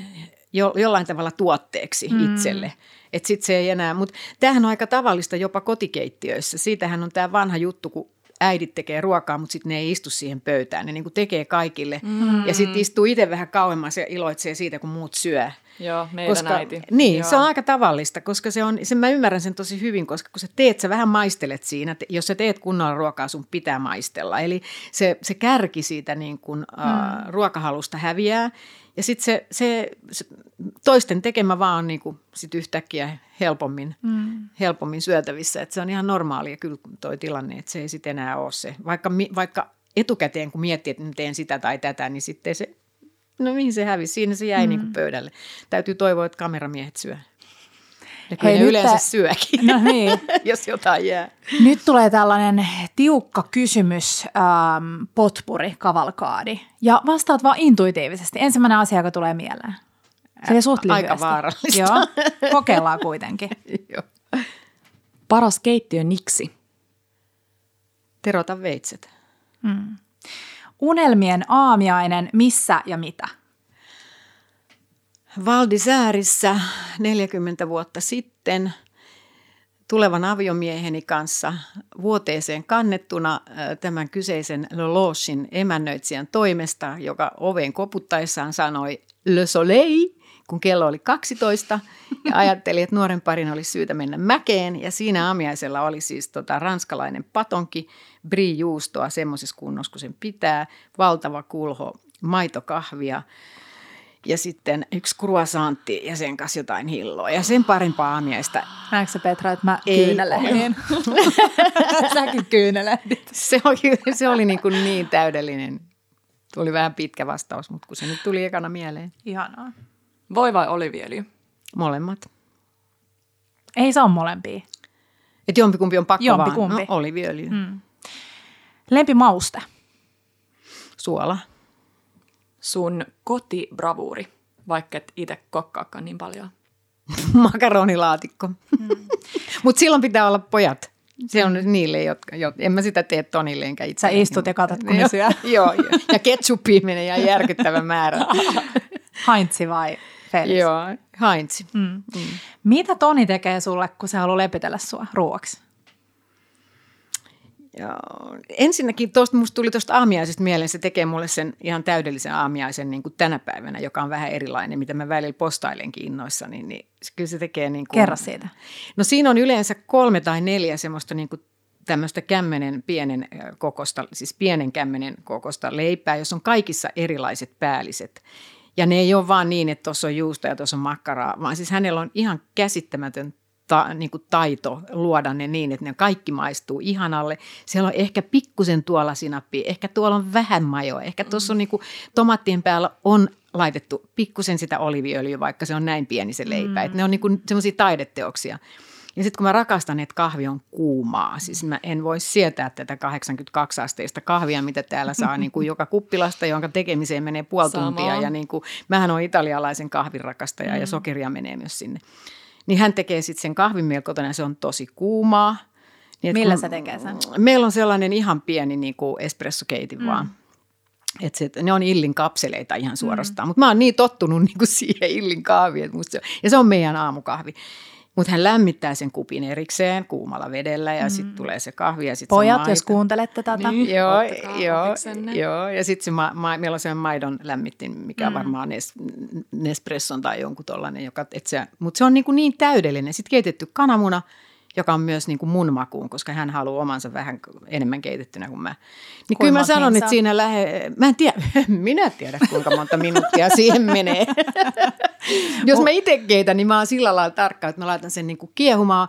S3: jo, jollain tavalla tuotteeksi mm. itselle. Että sitten se ei enää, mutta tämähän on aika tavallista jopa kotikeittiöissä. Siitähän on tämä vanha juttu, kun äidit tekee ruokaa, mutta sitten ne ei istu siihen pöytään. Ne niin kuin tekee kaikille mm. ja sitten istuu itse vähän kauemmas ja iloitsee siitä, kun muut syö.
S2: Joo, meidän
S3: koska,
S2: äiti.
S3: Niin,
S2: Joo.
S3: se on aika tavallista, koska se on, sen mä ymmärrän sen tosi hyvin, koska kun sä teet, sä vähän maistelet siinä. Jos sä teet kunnolla ruokaa, sun pitää maistella. Eli se, se kärki siitä niin kuin, mm. uh, ruokahalusta häviää. Ja sitten se, se, se, toisten tekemä vaan on niin kuin sit yhtäkkiä helpommin, mm. helpommin syötävissä. Et se on ihan normaalia kyllä toi tilanne, että se ei sitten enää ole se. Vaikka, vaikka etukäteen kun miettii, että teen sitä tai tätä, niin sitten se No mihin se hävisi? Siinä se jäi mm. niin kuin pöydälle. Täytyy toivoa, että kameramiehet syö. Ja kyllä Hei, ne yleensä te... syökin, no niin. jos jotain jää.
S1: Nyt tulee tällainen tiukka kysymys, ähm, potpuri, kavalkaadi. Ja vastaat vaan intuitiivisesti. Ensimmäinen asia, joka tulee mieleen. Se suht lyhyesti.
S3: Aika vaarallista.
S1: Joo, kokeillaan kuitenkin.
S3: Joo.
S2: Paras keittiö niksi?
S3: Terota veitset.
S1: Mm. Unelmien aamiainen, missä ja mitä?
S3: Valdisäärissä 40 vuotta sitten tulevan aviomieheni kanssa vuoteeseen kannettuna tämän kyseisen Loloshin emännöitsijän toimesta, joka oveen koputtaessaan sanoi Le Soleil, kun kello oli 12 ja ajatteli, että nuoren parin olisi syytä mennä mäkeen ja siinä aamiaisella oli siis tota ranskalainen patonki, brie-juustoa semmoisessa kunnossa kuin sen pitää, valtava kulho maitokahvia ja sitten yksi kruasantti ja sen kanssa jotain hilloa. Ja sen parempaa aamiaista.
S1: Näetkö sä Petra, että mä kyynelehdin? Säkin kyynelehdit.
S3: Se oli, se oli niin, kuin niin täydellinen. Tuli vähän pitkä vastaus, mutta kun se nyt tuli ekana mieleen.
S1: Ihanaa.
S2: Voi vai oliviöljy?
S3: Molemmat.
S1: Ei se ole molempia.
S3: Että jompikumpi on pakko
S1: jompikumpi.
S3: vaan. No, oliviöljy. Mm.
S1: Lempimauste?
S3: Suola.
S2: Sun kotibravuuri, vaikka et itse kokkaakaan niin paljon.
S3: Makaronilaatikko. Mm. Mutta silloin pitää olla pojat. Se on nyt niille, jotka, jo, en mä sitä tee Tonille enkä itse.
S1: Sä istut ja katsot, kun ne syö.
S3: joo, joo, ja ketsuppia menee ihan järkyttävä määrä.
S1: Haintsi vai Felix?
S3: Joo, Haintsi. Mm.
S1: Mm. Mitä Toni tekee sulle, kun se haluaa lepitellä sua ruoaksi?
S3: Joo. Ensinnäkin tuosta, musta tuli tuosta aamiaisesta mieleen, se tekee mulle sen ihan täydellisen aamiaisen niin kuin tänä päivänä, joka on vähän erilainen, mitä mä välillä postailenkin innoissani, niin, niin kyllä se tekee niin kuin...
S1: Kerro siitä.
S3: No siinä on yleensä kolme tai neljä semmoista niin kuin tämmöistä kämmenen pienen kokosta, siis pienen kämmenen kokosta leipää, jos on kaikissa erilaiset päälliset. Ja ne ei ole vaan niin, että tuossa on juusta ja tuossa on makkaraa, vaan siis hänellä on ihan käsittämätön ta, niin kuin taito luoda ne niin, että ne kaikki maistuu ihanalle. Siellä on ehkä pikkusen tuolla sinappia, ehkä tuolla on vähän majoa, ehkä tuossa on niin kuin, tomaattien päällä on laitettu pikkusen sitä oliviöljyä, vaikka se on näin pieni se leipä. Mm. Että ne on niin semmoisia taideteoksia. Ja sitten kun mä rakastan, että kahvi on kuumaa, siis mä en voi sietää tätä 82 asteista kahvia, mitä täällä saa niin kuin joka kuppilasta, jonka tekemiseen menee puoli Sama. tuntia. Ja niin kuin, mähän on italialaisen kahvin rakastaja mm. ja sokeria menee myös sinne. Niin hän tekee sitten sen kahvin meillä kotona ja se on tosi kuumaa.
S1: Niin, Millä se tekee sen?
S3: Meillä on sellainen ihan pieni niin kuin espressokeitin mm. vaan. Et se, ne on Illin kapseleita ihan suorastaan, mm. mutta mä oon niin tottunut niin kuin siihen Illin kahviin. Se, ja se on meidän aamukahvi. Mutta hän lämmittää sen kupin erikseen kuumalla vedellä ja mm. sitten tulee se kahvi. Ja sit
S1: Pojat,
S3: se
S1: jos kuuntelette tätä.
S3: Niin, joo, joo, joo, ja sitten se ma, ma, meillä on se maidon lämmittin, mikä mm. varmaan Nes, Nespresson tai jonkun tollainen. Joka, se, mutta se on niin, kuin niin täydellinen. Sitten keitetty kananmuna – joka on myös niin kuin mun makuun, koska hän haluaa omansa vähän enemmän keitettynä kuin mä. Niin kyllä mä sanon, että siinä lähe, mä en tiedä, minä tiedä kuinka monta minuuttia siihen menee. Jos mä itse keitän, niin mä oon sillä lailla tarkka, että mä laitan sen niin kuin kiehumaan.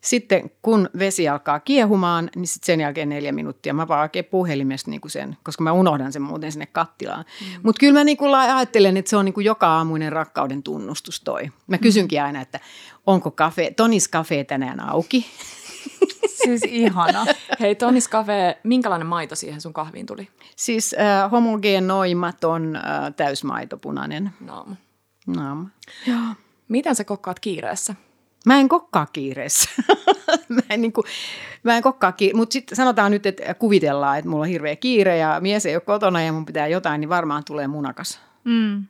S3: Sitten kun vesi alkaa kiehumaan, niin sitten sen jälkeen neljä minuuttia mä vaan oikein puhelimesta niin kuin sen, koska mä unohdan sen muuten sinne kattilaan. Mm. Mutta kyllä mä niin kuin ajattelen, että se on niin kuin joka aamuinen rakkauden tunnustus toi. Mä kysynkin aina, että onko kafe, Tonis kafe tänään auki?
S1: Siis ihana.
S2: Hei Tonis Cafe, minkälainen maito siihen sun kahviin tuli?
S3: Siis äh, homogenoimaton äh, täysmaitopunainen.
S2: No.
S3: No.
S2: Miten sä kokkaat kiireessä?
S3: Mä en kokkaa kiireessä. mä, en niin kuin, mä en kokkaa kiireessä, mutta sitten sanotaan nyt, että kuvitellaan, että mulla on hirveä kiire ja mies ei ole kotona ja mun pitää jotain, niin varmaan tulee munakas.
S1: Mm.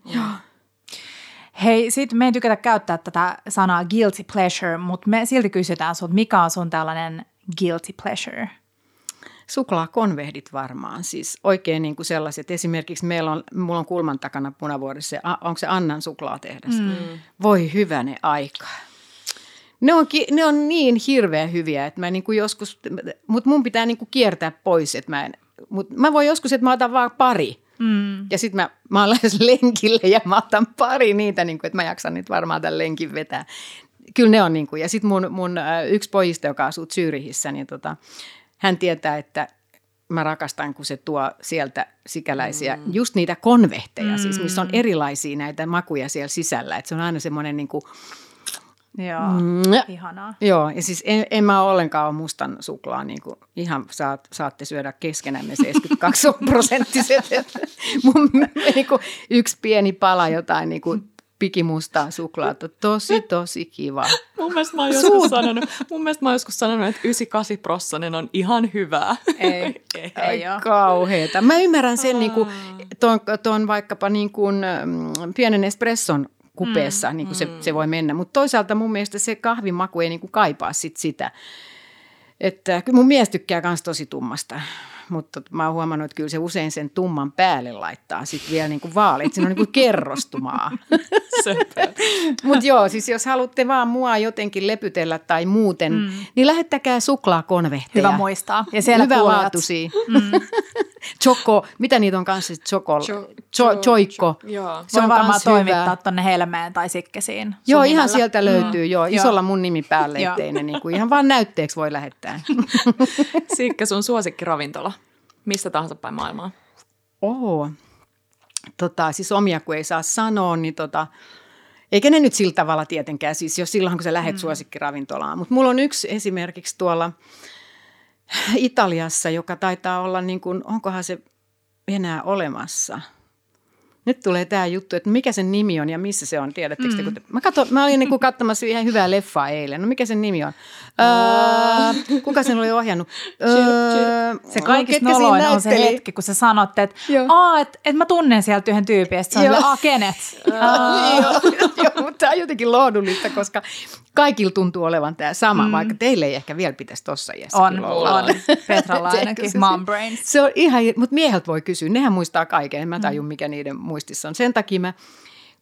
S1: Hei, sitten me ei tykätä käyttää tätä sanaa guilty pleasure, mutta me silti kysytään sut, mikä on sun tällainen guilty pleasure?
S3: Suklaakonvehdit varmaan, siis oikein niin kuin sellaiset. Esimerkiksi meillä on, mulla on kulman takana punavuorissa, onko se Annan suklaatehdas? Mm. Voi hyväne aika. Ne on, ne on niin hirveän hyviä, että mä niin kuin joskus, mutta mun pitää niin kuin kiertää pois, että mä en, mutta mä voin joskus, että mä otan vaan pari. Mm. Ja sitten mä, mä oon lähes lenkille ja mä otan pari niitä, niin kuin, että mä jaksan niitä varmaan tämän lenkin vetää. Kyllä ne on niin kuin, ja sitten mun, mun yksi pojista, joka asuu Zyrihissä, niin tota, hän tietää, että mä rakastan, kun se tuo sieltä sikäläisiä, mm. just niitä konvehteja, mm. siis missä on erilaisia näitä makuja siellä sisällä. Että se on aina semmoinen niin kuin,
S1: Joo, mm. ihanaa.
S3: Joo, ja siis en, en mä ollenkaan ole mustan suklaa, niin kuin ihan saat, saatte syödä keskenämme 72 prosenttiset. Mun niin kuin yksi pieni pala jotain niin kuin pikimustaa suklaata. Tosi, tosi kiva.
S2: mun, mielestä mä oon joskus sanonut, mun mielestä mä oon joskus sanonut, että 98 prossanen on ihan hyvää.
S1: Ei, ei, ei
S3: ole. Kauheeta. Mä ymmärrän sen, niin kuin, ton, ton vaikkapa niin kuin, mm, pienen espresson kupeessa, mm, niin kuin mm. se, se voi mennä. Mutta toisaalta mun mielestä se kahvimaku ei niin kuin kaipaa sit sitä. Että kyllä mun mies tykkää myös tosi tummasta mutta mä oon huomannut, että kyllä se usein sen tumman päälle laittaa sitten vielä niin kuin vaalit. Siinä on niin kuin kerrostumaa. mutta joo, siis jos haluatte vaan mua jotenkin lepytellä tai muuten, mm. niin lähettäkää suklaakonvehteja.
S1: Hyvä muistaa. Ja siellä
S3: Hyvä laatuisia. Mm. Choco, mitä niitä on kanssa? Choco, cho, cho, choikko.
S1: Se on varmaan toimittaa tuonne Helmeen tai Sikkesiin.
S3: Joo, ihan nimellä. sieltä löytyy. Mm. Joo, isolla mun nimi päälle, ettei ne niin kuin, ihan vaan näytteeksi voi lähettää.
S2: Sikke, sun suosikkiravintola. Mistä tahansa päin maailmaa?
S3: Oho. Tota, siis omia kun ei saa sanoa, niin tota, eikä ne nyt sillä tavalla tietenkään, siis jos silloin kun sä lähet mm. suosikkiravintolaan. Mutta mulla on yksi esimerkiksi tuolla Italiassa, joka taitaa olla niin kuin, onkohan se enää olemassa – nyt tulee tämä juttu, että mikä sen nimi on ja missä se on, tiedättekö mm. te? Mä, katso, mä olin niinku katsomassa ihan hyvää leffaa eilen. No mikä sen nimi on? Öö, kuka sen oli ohjannut?
S1: Öö, se kaikista noloin on se hetki, kun sä sanot, että et, et mä tunnen sieltä yhden tyypin, ja se on kenet?
S3: Joo, mutta tämä on jotenkin lohdullista, koska kaikilla tuntuu olevan tämä sama, mm. vaikka teille ei ehkä vielä pitäisi tuossa iässä
S1: On, on. Petralla ainakin, mom brains.
S3: Se on ihan, mutta mieheltä voi kysyä, nehän muistaa kaiken, en mä tajun mm. mikä niiden muistissa on. Sen takia mä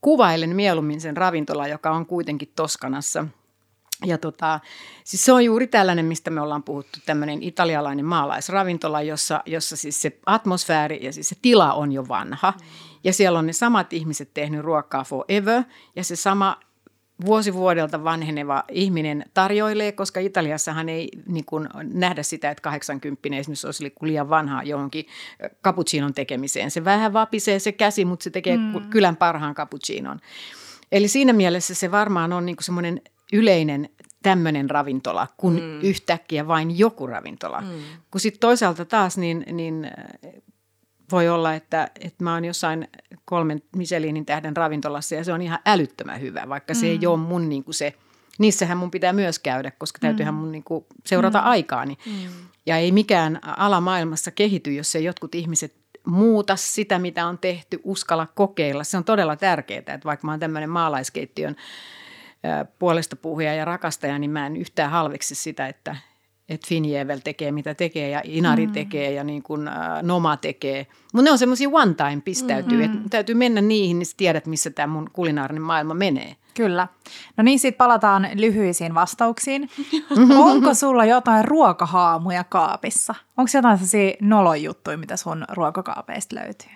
S3: kuvailen mieluummin sen ravintola, joka on kuitenkin Toskanassa. Ja tota, siis se on juuri tällainen, mistä me ollaan puhuttu, tämmöinen italialainen maalaisravintola, jossa, jossa siis se atmosfääri ja siis se tila on jo vanha. Mm. Ja siellä on ne samat ihmiset tehnyt ruokaa forever ja se sama vuosi vuodelta vanheneva ihminen tarjoilee, koska Italiassahan ei niin kuin, nähdä sitä, että 80 esimerkiksi olisi liian vanha johonkin cappuccinon tekemiseen. Se vähän vapisee se käsi, mutta se tekee mm. kylän parhaan cappuccinon. Eli siinä mielessä se varmaan on niin kuin semmoinen yleinen tämmöinen ravintola, kun mm. yhtäkkiä vain joku ravintola. Mm. Kun sitten toisaalta taas niin, niin voi olla, että, että mä oon jossain kolmen Michelinin tähden ravintolassa ja se on ihan älyttömän hyvä, vaikka se mm. ei ole mun niin kuin se, niissähän mun pitää myös käydä, koska täytyyhän mm. mun niin kuin seurata mm. aikaani. Mm. Ja ei mikään ala maailmassa kehity, jos ei jotkut ihmiset muuta sitä, mitä on tehty, uskalla kokeilla. Se on todella tärkeää, että vaikka mä oon tämmöinen maalaiskeittiön puolesta puhuja ja rakastaja, niin mä en yhtään halveksi sitä, että, että Finjevel tekee mitä tekee ja Inari mm. tekee ja niin kuin, äh, Noma tekee. Mutta ne on semmoisia one time pistäytyy, mm-hmm. että täytyy mennä niihin, niin tiedät missä tämä mun kulinaarinen maailma menee.
S1: Kyllä. No niin, sitten palataan lyhyisiin vastauksiin. Onko sulla jotain ruokahaamuja kaapissa? Onko jotain sellaisia nolojuttuja, mitä sun ruokakaapeista löytyy?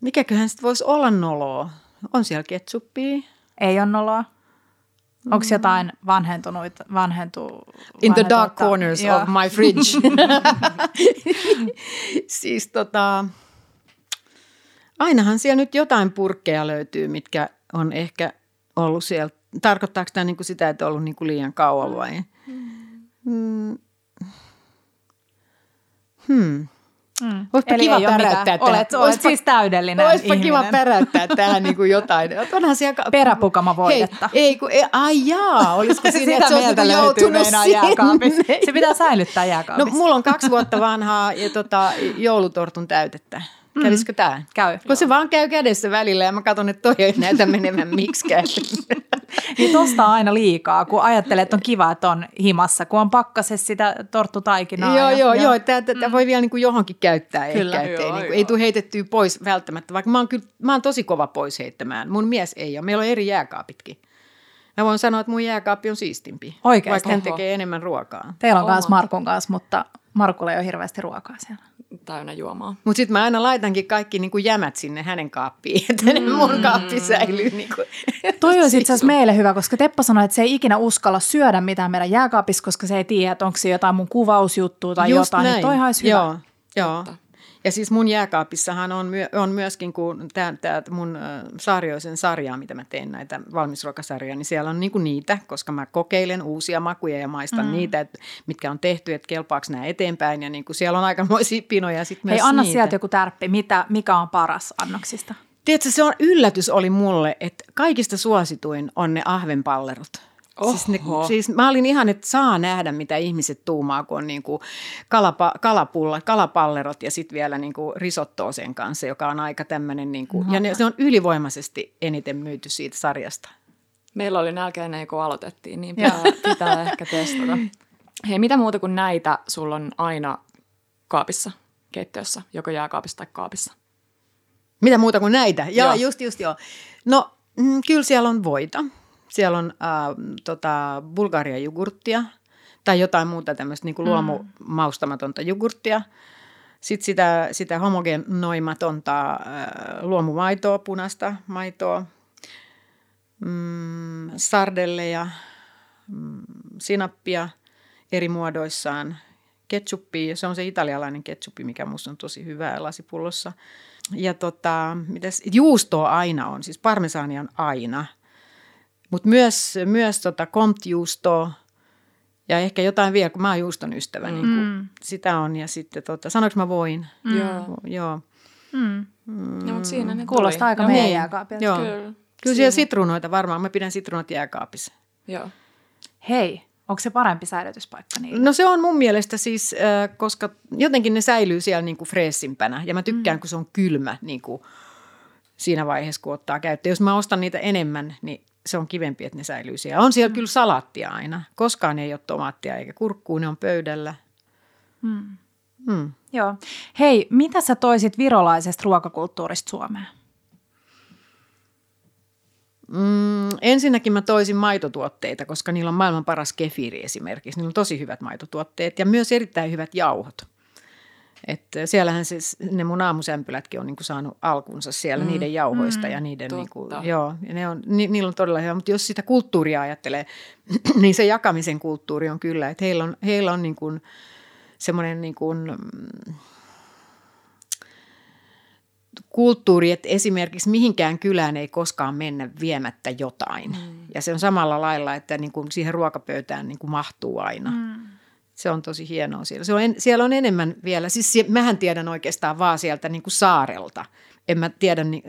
S3: Mikäköhän sitten voisi olla noloa? On siellä ketsuppia.
S1: Ei ole noloa. Onko jotain vanhentunut, vanhentu,
S3: In the dark corners
S1: Joo.
S3: of my fridge. siis tota, ainahan siellä nyt jotain purkkeja löytyy, mitkä on ehkä ollut siellä. Tarkoittaako tämä niinku sitä, että on ollut niinku liian kauan vai? Mm. Hmm.
S1: Mm.
S3: Olisipa
S1: Eli
S3: kiva
S1: mitään.
S3: tähän.
S1: Olet, olet
S3: Olisipa-
S1: siis täydellinen
S3: Olisipa
S1: ihminen.
S3: kiva päräyttää tähän niin kuin jotain. Onhan siellä... ka-
S1: Peräpukama voidetta.
S3: Hei, ei, kun, ei, ai jaa, olisiko siinä,
S1: Sitä
S3: että se olisi
S1: mieltä
S3: niinku joutunut sinne?
S1: Se pitää säilyttää
S3: No
S1: jääkaapissa.
S3: mulla on kaksi vuotta vanhaa ja tota, joulutortun täytettä. Kävisikö tämä?
S1: Käy.
S3: Kun se vaan käy kädessä välillä ja mä katson, että toi ei näytä menevän miksikään.
S1: Niin tosta on aina liikaa, kun ajattelee, että on kiva, että on himassa, kun on pakkase sitä torttutaikinaa.
S3: joo,
S1: ja-
S3: joo,
S1: ja-
S3: joo. Tätä voi vielä niin kuin johonkin käyttää
S1: Kyllä.
S3: ehkä, ettei,
S2: Joo,
S3: niin kuin, ei tule heitettyä pois välttämättä, vaikka mä oon, kyllä, mä oon tosi kova pois heittämään. Mun mies ei ole. Meillä on eri jääkaapitkin. Mä voin sanoa, että mun jääkaappi on siistimpi,
S1: Oikeesti?
S3: vaikka hän tekee enemmän ruokaa.
S1: Teillä on myös Markun kanssa, mutta Markulla ei ole hirveästi ruokaa siellä.
S2: Täynnä juomaa.
S3: Mutta sitten mä aina laitankin kaikki niin kuin jämät sinne hänen kaappiin, että mm. mun kaappi säilyy. Niin kuin.
S1: Toi olisi itse asiassa meille hyvä, koska Teppo sanoi, että se ei ikinä uskalla syödä mitään meidän jääkaapissa, koska se ei tiedä, että onko se jotain mun kuvausjuttua tai
S3: Just
S1: jotain.
S3: näin.
S1: Niin toihan olisi hyvä.
S3: Joo, joo. Ja siis mun jääkaapissahan on, myö, on myöskin, kun tämä, mun Saarioisen sarjaa, mitä mä teen näitä valmisruokasarjoja, niin siellä on niinku niitä, koska mä kokeilen uusia makuja ja maistan mm. niitä, että mitkä on tehty, että kelpaako nämä eteenpäin. Ja niinku siellä on aikamoisia pinoja
S1: Hei,
S3: myös
S1: anna
S3: niitä.
S1: sieltä joku tärppi. Mitä, mikä on paras annoksista?
S3: Tiedätkö, se on yllätys oli mulle, että kaikista suosituin on ne ahvenpallerot. Siis, ne, siis mä olin ihan, että saa nähdä, mitä ihmiset tuumaa, kun on niin kuin kalapa, kalapulla, kalapallerot ja sitten vielä niin kuin risottoa sen kanssa, joka on aika tämmöinen, niin kuin, ja ne, se on ylivoimaisesti eniten myyty siitä sarjasta.
S2: Meillä oli nälkäinen, kun aloitettiin, niin pitää, pitää ehkä testata. Hei, mitä muuta kuin näitä sulla on aina kaapissa, keittiössä, joko jääkaapissa tai kaapissa?
S3: Mitä muuta kuin näitä? Joo,
S2: Joo.
S3: just, just joo. No, mm, kyllä siellä on voita. Siellä on äh, tota, bulgaria jogurttia tai jotain muuta tämmöistä niin luomumaustamatonta jogurttia. Sitten sitä, sitä homogenoimatonta äh, luomumaitoa, punaista maitoa, mm, sardelleja, mm, sinappia eri muodoissaan, ketsuppia, se on se italialainen ketsuppi, mikä musta on tosi hyvää lasipullossa. Ja tota, mitäs, juustoa aina on, siis parmesaania on aina. Mutta myös, myös tota comte-juustoa ja ehkä jotain vielä, kun mä oon juuston ystävä, mm. niin kun sitä on. Ja sitten, tota, sanoinko mä voin?
S2: Mm. Joo.
S3: Joo.
S1: Mm.
S2: No, mutta siinä ne
S1: Kuulostaa
S2: tuli.
S1: aika
S2: Joo.
S1: meidän
S3: Niin.
S1: jääkaapilta.
S3: Joo.
S2: Kyllä.
S3: Kyllä siellä sitruunoita varmaan, mä pidän sitruunat jääkaapissa.
S2: Joo.
S1: Hei, onko se parempi säilytyspaikka niille?
S3: No se on mun mielestä siis, äh, koska jotenkin ne säilyy siellä niin kuin freessimpänä ja mä tykkään, mm. kun se on kylmä niin kuin siinä vaiheessa, kun ottaa käyttöön. Jos mä ostan niitä enemmän, niin se on kivempi, että ne säilyy siellä. On siellä mm. kyllä salaattia aina. Koskaan ei ole tomaattia eikä kurkkuu, ne on pöydällä.
S1: Mm.
S3: Mm.
S1: Joo. Hei, mitä sä toisit virolaisesta ruokakulttuurista Suomeen?
S3: Mm, ensinnäkin mä toisin maitotuotteita, koska niillä on maailman paras kefiri esimerkiksi. Niillä on tosi hyvät maitotuotteet ja myös erittäin hyvät jauhot. Että siellähän siis ne mun aamusämpylätkin on niinku saanut alkunsa siellä mm. niiden jauhoista mm, ja niiden, niinku,
S2: totta.
S3: joo, ja ne on, ni, niillä on todella hyvä. Mutta jos sitä kulttuuria ajattelee, niin se jakamisen kulttuuri on kyllä, että heillä on, heillä on niin kuin semmoinen niin kuin, mm, kulttuuri, että esimerkiksi mihinkään kylään ei koskaan mennä viemättä jotain. Mm. Ja se on samalla lailla, että niin kuin siihen ruokapöytään niin kuin mahtuu aina. Mm. Se on tosi hienoa siellä. Se on, en, siellä on enemmän vielä, siis sie, mähän tiedän oikeastaan vaan sieltä niin kuin saarelta. En mä tiedä niin,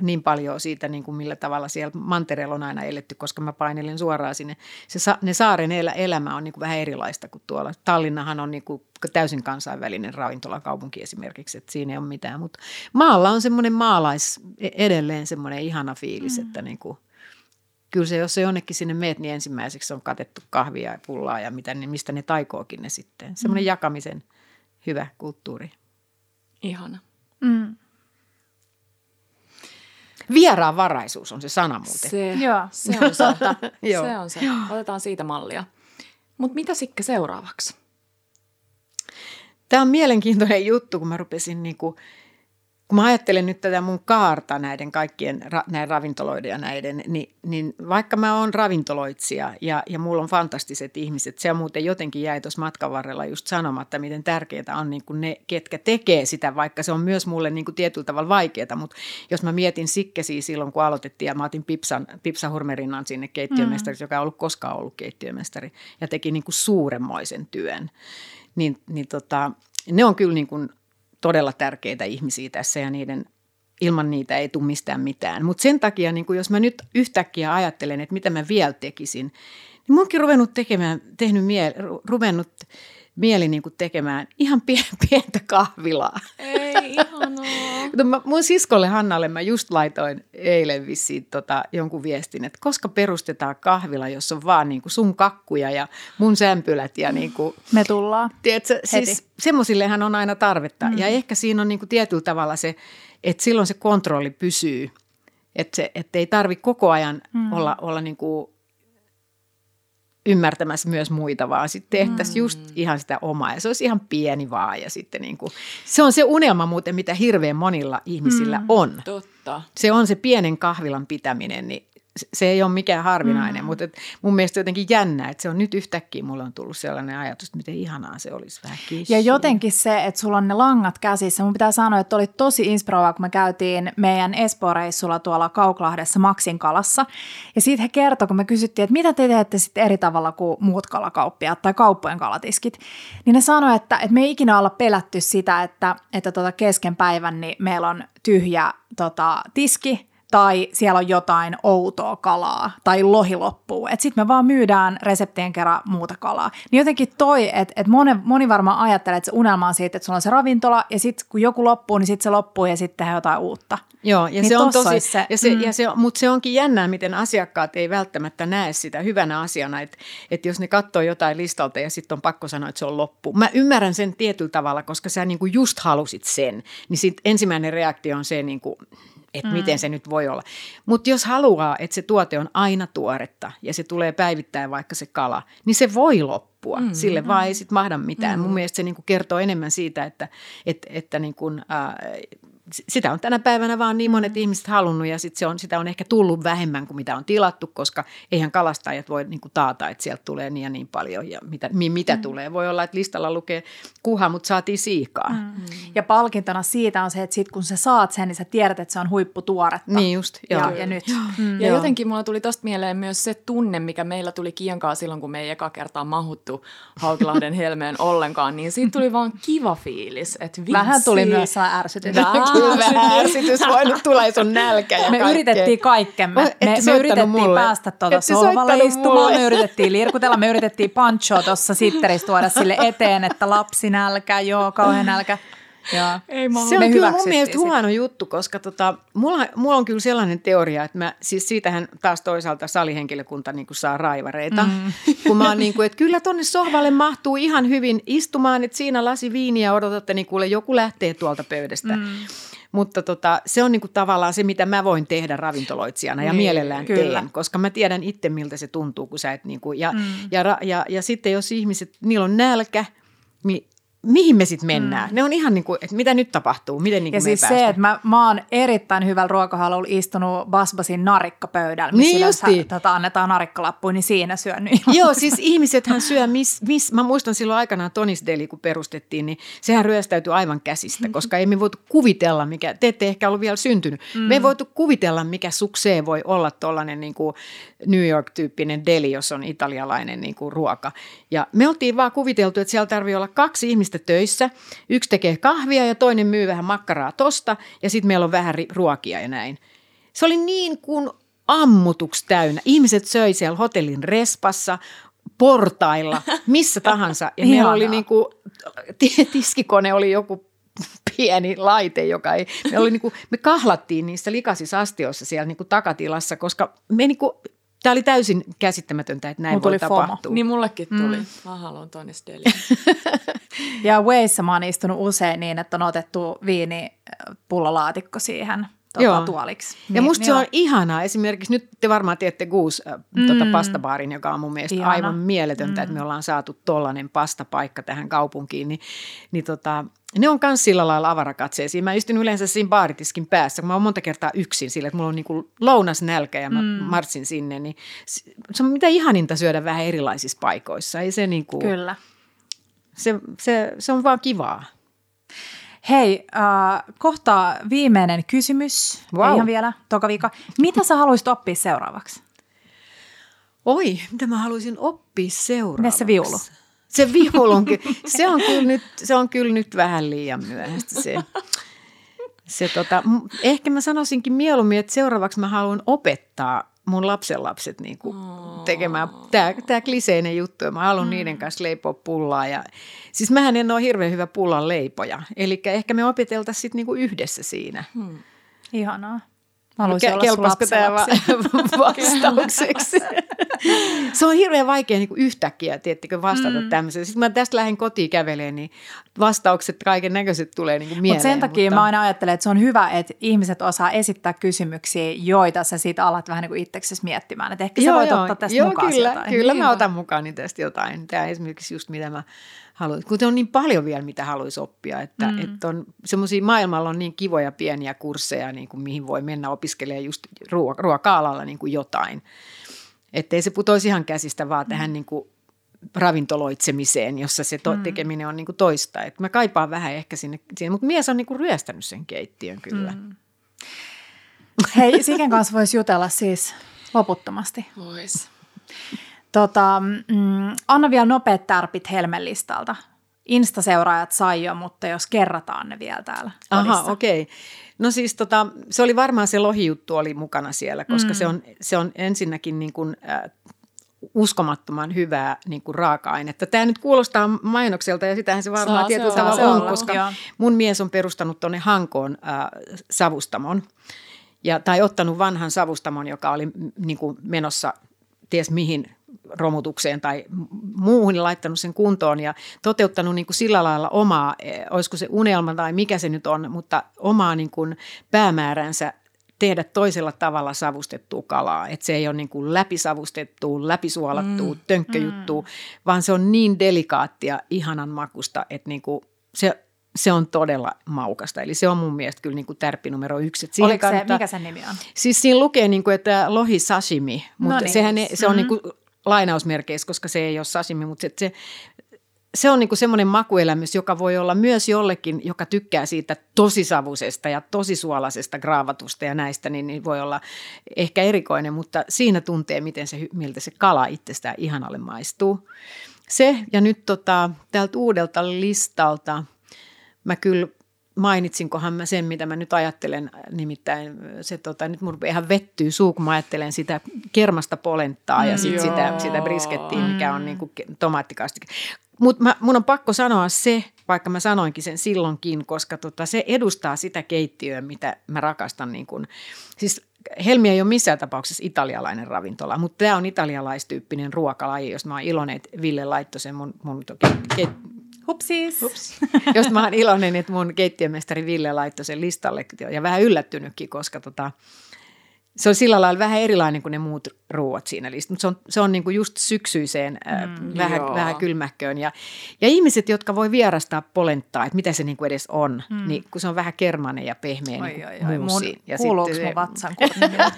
S3: niin paljon siitä, niin kuin millä tavalla siellä mantereella on aina eletty, koska mä painelen suoraan sinne. Se, ne saaren elä, elämä on niin kuin vähän erilaista kuin tuolla. Tallinnahan on niin kuin täysin kansainvälinen ravintolakaupunki esimerkiksi, että siinä ei ole mitään. Mutta maalla on semmoinen maalais, edelleen semmoinen ihana fiilis, mm. että niin kuin, kyllä se, jos se jonnekin sinne meet, niin ensimmäiseksi on katettu kahvia ja pullaa ja mitä, niin mistä ne taikookin ne sitten. Semmoinen mm. jakamisen hyvä kulttuuri.
S2: Ihana.
S1: Mm.
S3: Vieraanvaraisuus on se sana muuten.
S2: Se,
S1: Joo.
S2: se on se.
S3: Joo.
S2: se on se. Otetaan siitä mallia. Mutta mitä Sikke seuraavaksi?
S3: Tämä on mielenkiintoinen juttu, kun mä rupesin niinku kun mä ajattelen nyt tätä mun kaarta näiden kaikkien ra, näiden ravintoloiden ja näiden, niin, niin vaikka mä oon ravintoloitsija ja, ja mulla on fantastiset ihmiset, se muuten jotenkin jäi tuossa matkan varrella just sanomatta, miten tärkeää on niin kuin ne, ketkä tekee sitä, vaikka se on myös mulle niin kuin tietyllä tavalla vaikeaa, mutta jos mä mietin Sikkesiä silloin, kun aloitettiin ja mä otin Pipsan, Pipsa Hurmerinnan sinne keittiömestariksi, mm. joka ei ollut koskaan ollut keittiömestari ja teki niin kuin suuremmoisen työn, niin, niin tota, ne on kyllä niin kuin todella tärkeitä ihmisiä tässä ja niiden ilman niitä ei tule mistään mitään. Mutta sen takia, niin jos mä nyt yhtäkkiä ajattelen, että mitä mä vielä tekisin, niin munkin ruvennut tekemään, tehnyt mie, ruvennut mieli niin kuin tekemään ihan pientä kahvilaa.
S2: Ei, ihanaa.
S3: mun siskolle Hannalle mä just laitoin eilen vissiin tota, jonkun viestin, että koska perustetaan kahvila, jos on vaan niin kuin sun kakkuja ja mun sämpylät ja niin kuin,
S1: Me tullaan
S3: tiedätkö, siis semmoisillehan on aina tarvetta. Mm. Ja ehkä siinä on niin kuin tietyllä tavalla se, että silloin se kontrolli pysyy. Että, että ei tarvi koko ajan mm. olla, olla niin kuin ymmärtämässä myös muita, vaan sitten tehtäisiin mm. just ihan sitä omaa. Ja se olisi ihan pieni vaan. Ja sitten niin kuin, se on se unelma muuten, mitä hirveän monilla ihmisillä mm. on.
S2: Totta.
S3: Se on se pienen kahvilan pitäminen, niin se ei ole mikään harvinainen, mm. mutta et mun mielestä jotenkin jännä, että se on nyt yhtäkkiä mulla on tullut sellainen ajatus, että miten ihanaa se olisi vähän kissu.
S1: Ja jotenkin se, että sulla on ne langat käsissä. Mun pitää sanoa, että oli tosi inspiroivaa, kun me käytiin meidän Espoo-reissulla tuolla Kauklahdessa Maksin kalassa. Ja siitä he kertoi, kun me kysyttiin, että mitä te teette sitten eri tavalla kuin muut kalakauppiaat tai kauppojen kalatiskit. Niin ne sanoi, että, että me ei ikinä olla pelätty sitä, että, että tota kesken päivän niin meillä on tyhjä tota, tiski tai siellä on jotain outoa kalaa tai lohi loppuu. Että sitten me vaan myydään reseptien kerran muuta kalaa. Niin jotenkin toi, että et moni, moni varmaan ajattelee, että se unelma on siitä, että sulla on se ravintola ja sitten kun joku loppuu, niin sitten se loppuu ja sitten tehdään jotain uutta.
S3: Joo, ja niin se on tosi, se, ja se, mm. ja se, mutta se onkin jännää, miten asiakkaat ei välttämättä näe sitä hyvänä asiana, että, että jos ne katsoo jotain listalta ja sitten on pakko sanoa, että se on loppu. Mä ymmärrän sen tietyllä tavalla, koska sä niinku just halusit sen, niin sitten ensimmäinen reaktio on se niin kuin, että mm. miten se nyt voi olla. Mutta jos haluaa, että se tuote on aina tuoretta ja se tulee päivittäin vaikka se kala, niin se voi loppua. Mm. Sille vaan ei sitten mahda mitään. Mm. Mun mielestä se niinku kertoo enemmän siitä, että, että, että niinku, äh, sitä on tänä päivänä vaan niin monet mm. ihmiset halunnut ja sit se on, sitä on ehkä tullut vähemmän kuin mitä on tilattu, koska eihän kalastajat voi niin kuin taata, että sieltä tulee niin ja niin paljon ja mitä, mitä mm. tulee. Voi olla, että listalla lukee kuha, mutta saatiin siikaa. Mm.
S1: Ja palkintona siitä on se, että sit kun sä saat sen, niin sä tiedät, että se on huipputuoretta.
S3: Niin just.
S1: Joo. Ja, ja nyt.
S2: Mm. Ja joo. jotenkin mulla tuli tosta mieleen myös se tunne, mikä meillä tuli Kiankaa silloin, kun me ei eka kertaa mahuttu Haukilahden helmeen ollenkaan, niin siitä tuli vaan kiva fiilis. Että
S1: Vähän tuli myös ärsytys.
S3: Vähän voinut tulla, jos on nälkä ja
S1: Me kaikkea. yritettiin kaikkemme. Me, me yritettiin mulle. päästä tuota sohvalle istumaan, me yritettiin lirkutella, me yritettiin panchoa tuossa sitterissä tuoda sille eteen, että lapsi nälkä, joo, kauhean nälkä.
S3: Ja Ei se on kyllä mun mielestä huono juttu, koska tota, mulla, mulla on kyllä sellainen teoria, että mä, siis siitähän taas toisaalta salihenkilökunta niin saa raivareita. Mm. Kun mä oon niin kuin, että kyllä tonne sohvalle mahtuu ihan hyvin istumaan, että siinä lasi viiniä odotatte, niin kuule joku lähtee tuolta pöydästä. Mm. Mutta tota, se on niinku tavallaan se, mitä mä voin tehdä ravintoloitsijana ja niin, mielellään kyllä. teen, koska mä tiedän itse, miltä se tuntuu, kun sä et niinku, ja, mm. ja, ja, ja, ja sitten jos ihmiset, niillä on nälkä, niin mihin me sitten mennään? Mm. Ne on ihan niin kuin, että mitä nyt tapahtuu, miten niin
S1: Ja siis se, että mä, mä oon erittäin hyvällä ruokahalulla istunut Basbasin narikkapöydällä, missä niin justi. tota, annetaan narikkalappuja, niin siinä syönyt.
S3: Joo, siis ihmisethän syö, miss, miss, mä muistan silloin aikanaan Tonis Deli, kun perustettiin, niin sehän ryöstäytyi aivan käsistä, mm. koska ei me voitu kuvitella, mikä, te ette ehkä ollut vielä syntynyt, mm. me ei voitu kuvitella, mikä suksee voi olla tuollainen niin kuin New York-tyyppinen deli, jos on italialainen niin kuin ruoka. Ja me oltiin vaan kuviteltu, että siellä tarvii olla kaksi ihmistä töissä. Yksi tekee kahvia ja toinen myy vähän makkaraa tosta ja sitten meillä on vähän ruokia ja näin. Se oli niin kuin ammutuksi täynnä. Ihmiset söi siellä hotellin respassa, portailla, missä tahansa. Ja meillä oli niin kuin, tiskikone oli joku pieni laite, joka ei, me, oli niin kuin, me kahlattiin niissä likaisissa astioissa siellä niin kuin takatilassa, koska me niin kuin, Tämä oli täysin käsittämätöntä, että näin Mulla voi tapahtua.
S2: Niin mullekin tuli. Mm. Mä haluan tonne
S1: Ja Waze mä oon istunut usein niin, että on otettu viini pullolaatikko siihen tota, tuoliksi.
S3: Ja niin, musta niin se on ihanaa. Esimerkiksi nyt te varmaan teette Goose äh, mm. tota pastabaarin, joka on mun mielestä Ihana. aivan mieletöntä, mm. että me ollaan saatu tollainen pastapaikka tähän kaupunkiin. Niin, niin tota, ne on myös sillä lailla avarakatseisia. Mä istun yleensä siinä baaritiskin päässä, kun mä oon monta kertaa yksin sillä, että mulla on niinku lounas nälkä ja mä mm. martsin sinne. Niin se on mitä ihaninta syödä vähän erilaisissa paikoissa. Ei se niinku,
S1: Kyllä.
S3: Se, se, se on vaan kivaa.
S1: Hei, äh, kohta viimeinen kysymys. Wow. Ihan vielä, toka viikko. Mitä sä haluaisit oppia seuraavaksi?
S3: Oi, mitä mä haluaisin oppia seuraavaksi?
S1: Mene se viulu.
S3: Se viulunkin. Se on kyllä nyt, se on kyllä nyt vähän liian myöhäistä se. se tota, ehkä mä sanoisinkin mieluummin, että seuraavaksi mä haluan opettaa mun lapsenlapset niin kuin tekemään. Tämä, tämä kliseinen juttu ja mä haluan mm. niiden kanssa leipoa pullaa. Ja, siis mähän en ole hirveän hyvä pullan leipoja. Eli ehkä me opeteltaisiin sitten niin yhdessä siinä. Hmm.
S1: Ihanaa. Mä haluaisin Ke- olla
S3: tämä vastaukseksi? se on hirveän vaikea niin kuin yhtäkkiä tiettikö, vastata mm. tämmöiseen. Sitten mä tästä lähden kotiin kävelemään, niin vastaukset kaiken näköiset tulee niin kuin mieleen.
S1: Mut sen takia mutta... mä aina ajattelen, että se on hyvä, että ihmiset osaa esittää kysymyksiä, joita sä siitä alat vähän niin kuin itseksesi miettimään. Että ehkä joo, sä voit joo, ottaa tästä joo, mukaan
S3: kyllä,
S1: jotain.
S3: Kyllä niin, mä otan mukaan niin tästä jotain. Tämä esimerkiksi just mitä mä haluaisin, kun on niin paljon vielä, mitä haluaisi oppia, että, mm. että on semmoisia, maailmalla on niin kivoja pieniä kursseja, niin kuin mihin voi mennä opiskelemaan just ruoka-alalla niin kuin jotain. Että ei se putoisi ihan käsistä vaan mm. tähän niin kuin ravintoloitsemiseen, jossa se to- mm. tekeminen on niin kuin toista. Et mä kaipaan vähän ehkä sinne, sinne mutta mies on niin kuin ryöstänyt sen keittiön kyllä. Mm.
S1: Hei, Siken kanssa voisi jutella siis loputtomasti.
S2: Vois.
S1: Tota, mm, anna vielä nopeat tärpit Helmen-listalta. Insta-seuraajat sai jo, mutta jos kerrataan ne vielä täällä.
S3: Aha, okei. Okay. No siis tota, se oli varmaan se lohijuttu oli mukana siellä, koska mm. se, on, se on ensinnäkin niin kuin, äh, uskomattoman hyvää niin kuin raaka-ainetta. Tämä nyt kuulostaa mainokselta ja sitähän se varmaan tietyllä tavalla on, koska joo. mun mies on perustanut tuonne Hankoon äh, savustamon. Ja, tai ottanut vanhan savustamon, joka oli niin kuin menossa ties mihin romutukseen tai muuhun ja laittanut sen kuntoon ja toteuttanut niin kuin sillä lailla omaa, eh, olisiko se unelma tai mikä se nyt on, mutta omaa niin kuin päämääränsä tehdä toisella tavalla savustettua kalaa. Että se ei ole niin kuin läpisavustettua, läpisuolattua, mm, tönkköjuttua, mm. vaan se on niin delikaattia, ihanan makusta, että niin kuin se, se on todella maukasta. Eli se on mun mielestä kyllä niin kuin tärppi numero yksi.
S1: Että Oliko kannattaa, se, mikä sen nimi on?
S3: Siis siinä lukee, niin kuin, että lohi sashimi, mutta no niin. sehän ei, se on mm-hmm. niin kuin lainausmerkeissä, koska se ei ole sashimi, mutta se, se, on niinku semmoinen makuelämys, joka voi olla myös jollekin, joka tykkää siitä tosisavusesta ja tosisuolasesta graavatusta ja näistä, niin, niin voi olla ehkä erikoinen, mutta siinä tuntee, miten se, miltä se kala itsestään ihanalle maistuu. Se, ja nyt tota, täältä uudelta listalta mä kyllä mainitsinkohan mä sen, mitä mä nyt ajattelen, nimittäin se, tota, nyt mun ihan vettyy suu, kun mä ajattelen sitä kermasta polenttaa ja sit sitä, sitä briskettiin, mikä on niinku tomaattikastike. Mutta mun on pakko sanoa se, vaikka mä sanoinkin sen silloinkin, koska tota, se edustaa sitä keittiöä, mitä mä rakastan. Niin kun, siis Helmi ei ole missään tapauksessa italialainen ravintola, mutta tämä on italialaistyyppinen ruokalaji, jos mä oon iloinen, että Ville laittoi sen mun, mun ke,
S1: Hupsis.
S3: Hups. Jos mä oon iloinen, että mun keittiömestari Ville laittoi sen listalle ja vähän yllättynytkin, koska tota, se on sillä lailla vähän erilainen kuin ne muut ruuat siinä listassa, mutta se on, se on niin kuin just syksyiseen, mm, vähän, vähän kylmähköön. Ja, ja ihmiset, jotka voi vierastaa polenttaa, että mitä se niin kuin edes on, mm. niin kun se on vähän kermanen ja pehmeä niin muusi.
S1: ja kuuluuko mun vatsan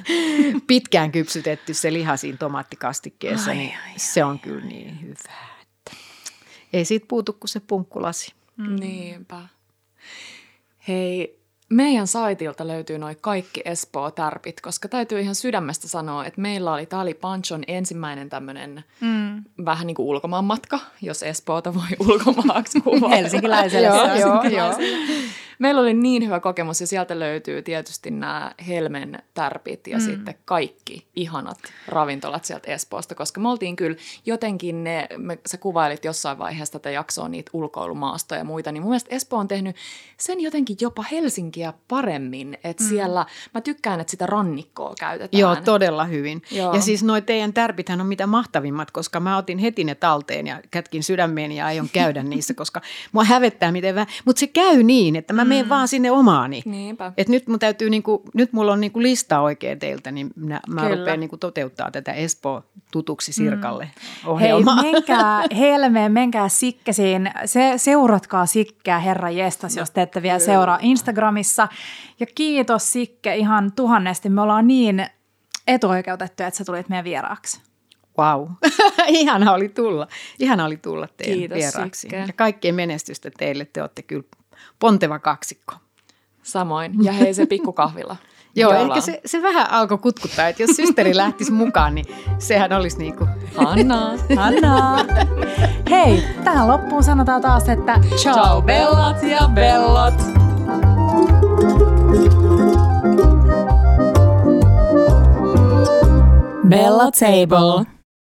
S3: pitkään kypsytetty se liha siinä tomaattikastikkeessa, ai, niin ai, se on kyllä niin hyvää. Ei siitä puutu kuin se punkkulasi.
S2: Mm. Niinpä. Hei, meidän saitilta löytyy noin kaikki Espoo-tärpit, koska täytyy ihan sydämestä sanoa, että meillä oli, tämä oli Panchon ensimmäinen tämmöinen mm. vähän niin kuin ulkomaanmatka, jos Espoota voi ulkomaaksi kuvaa.
S1: Helsinkiläiselle.
S2: joo, joo, joo. Meillä oli niin hyvä kokemus ja sieltä löytyy tietysti nämä Helmen tärpit ja mm. sitten kaikki ihanat ravintolat sieltä Espoosta, koska me oltiin kyllä jotenkin ne, me, sä kuvailit jossain vaiheessa tätä jaksoa niitä ulkoilumaastoja ja muita, niin mun mielestä Espoo on tehnyt sen jotenkin jopa Helsinkiä paremmin, että mm. siellä, mä tykkään, että sitä rannikkoa käytetään.
S3: Joo, todella hyvin. Joo. Ja siis noi teidän tärpithän on mitä mahtavimmat, koska mä otin heti ne talteen ja kätkin sydämeen ja aion käydä niissä, koska mua hävettää miten vähän, mutta se käy niin, että mä mene vaan sinne omaani.
S2: Niinpä.
S3: Et nyt, mun täytyy, niinku, nyt mulla on niinku lista oikein teiltä, niin minä, mä
S1: Kyllä.
S3: rupean niinku toteuttaa tätä Espoo tutuksi Sirkalle
S1: Hei,
S3: ohjelmaa.
S1: menkää helmeen, menkää Sikkesiin, se, seuratkaa Sikkeä, herra jestas, jos te ette vielä seuraa Instagramissa. Ja kiitos Sikke ihan tuhannesti, me ollaan niin etuoikeutettuja, että sä tulit meidän vieraaksi.
S3: Wow. Ihana oli tulla. Ihana oli tulla teidän
S2: Kiitos,
S3: vieraaksi.
S2: Sikke.
S3: Ja kaikkien menestystä teille. Te olette kyllä ponteva kaksikko.
S2: Samoin. Ja hei se pikkukahvila.
S3: Joo, ehkä se, se vähän alkoi kutkuttaa, että jos systeri lähtisi mukaan, niin sehän olisi niin kuin...
S2: Hanna.
S1: Hanna! Hei, tähän loppuun sanotaan taas, että ciao bellat ja bellot! Bella Table.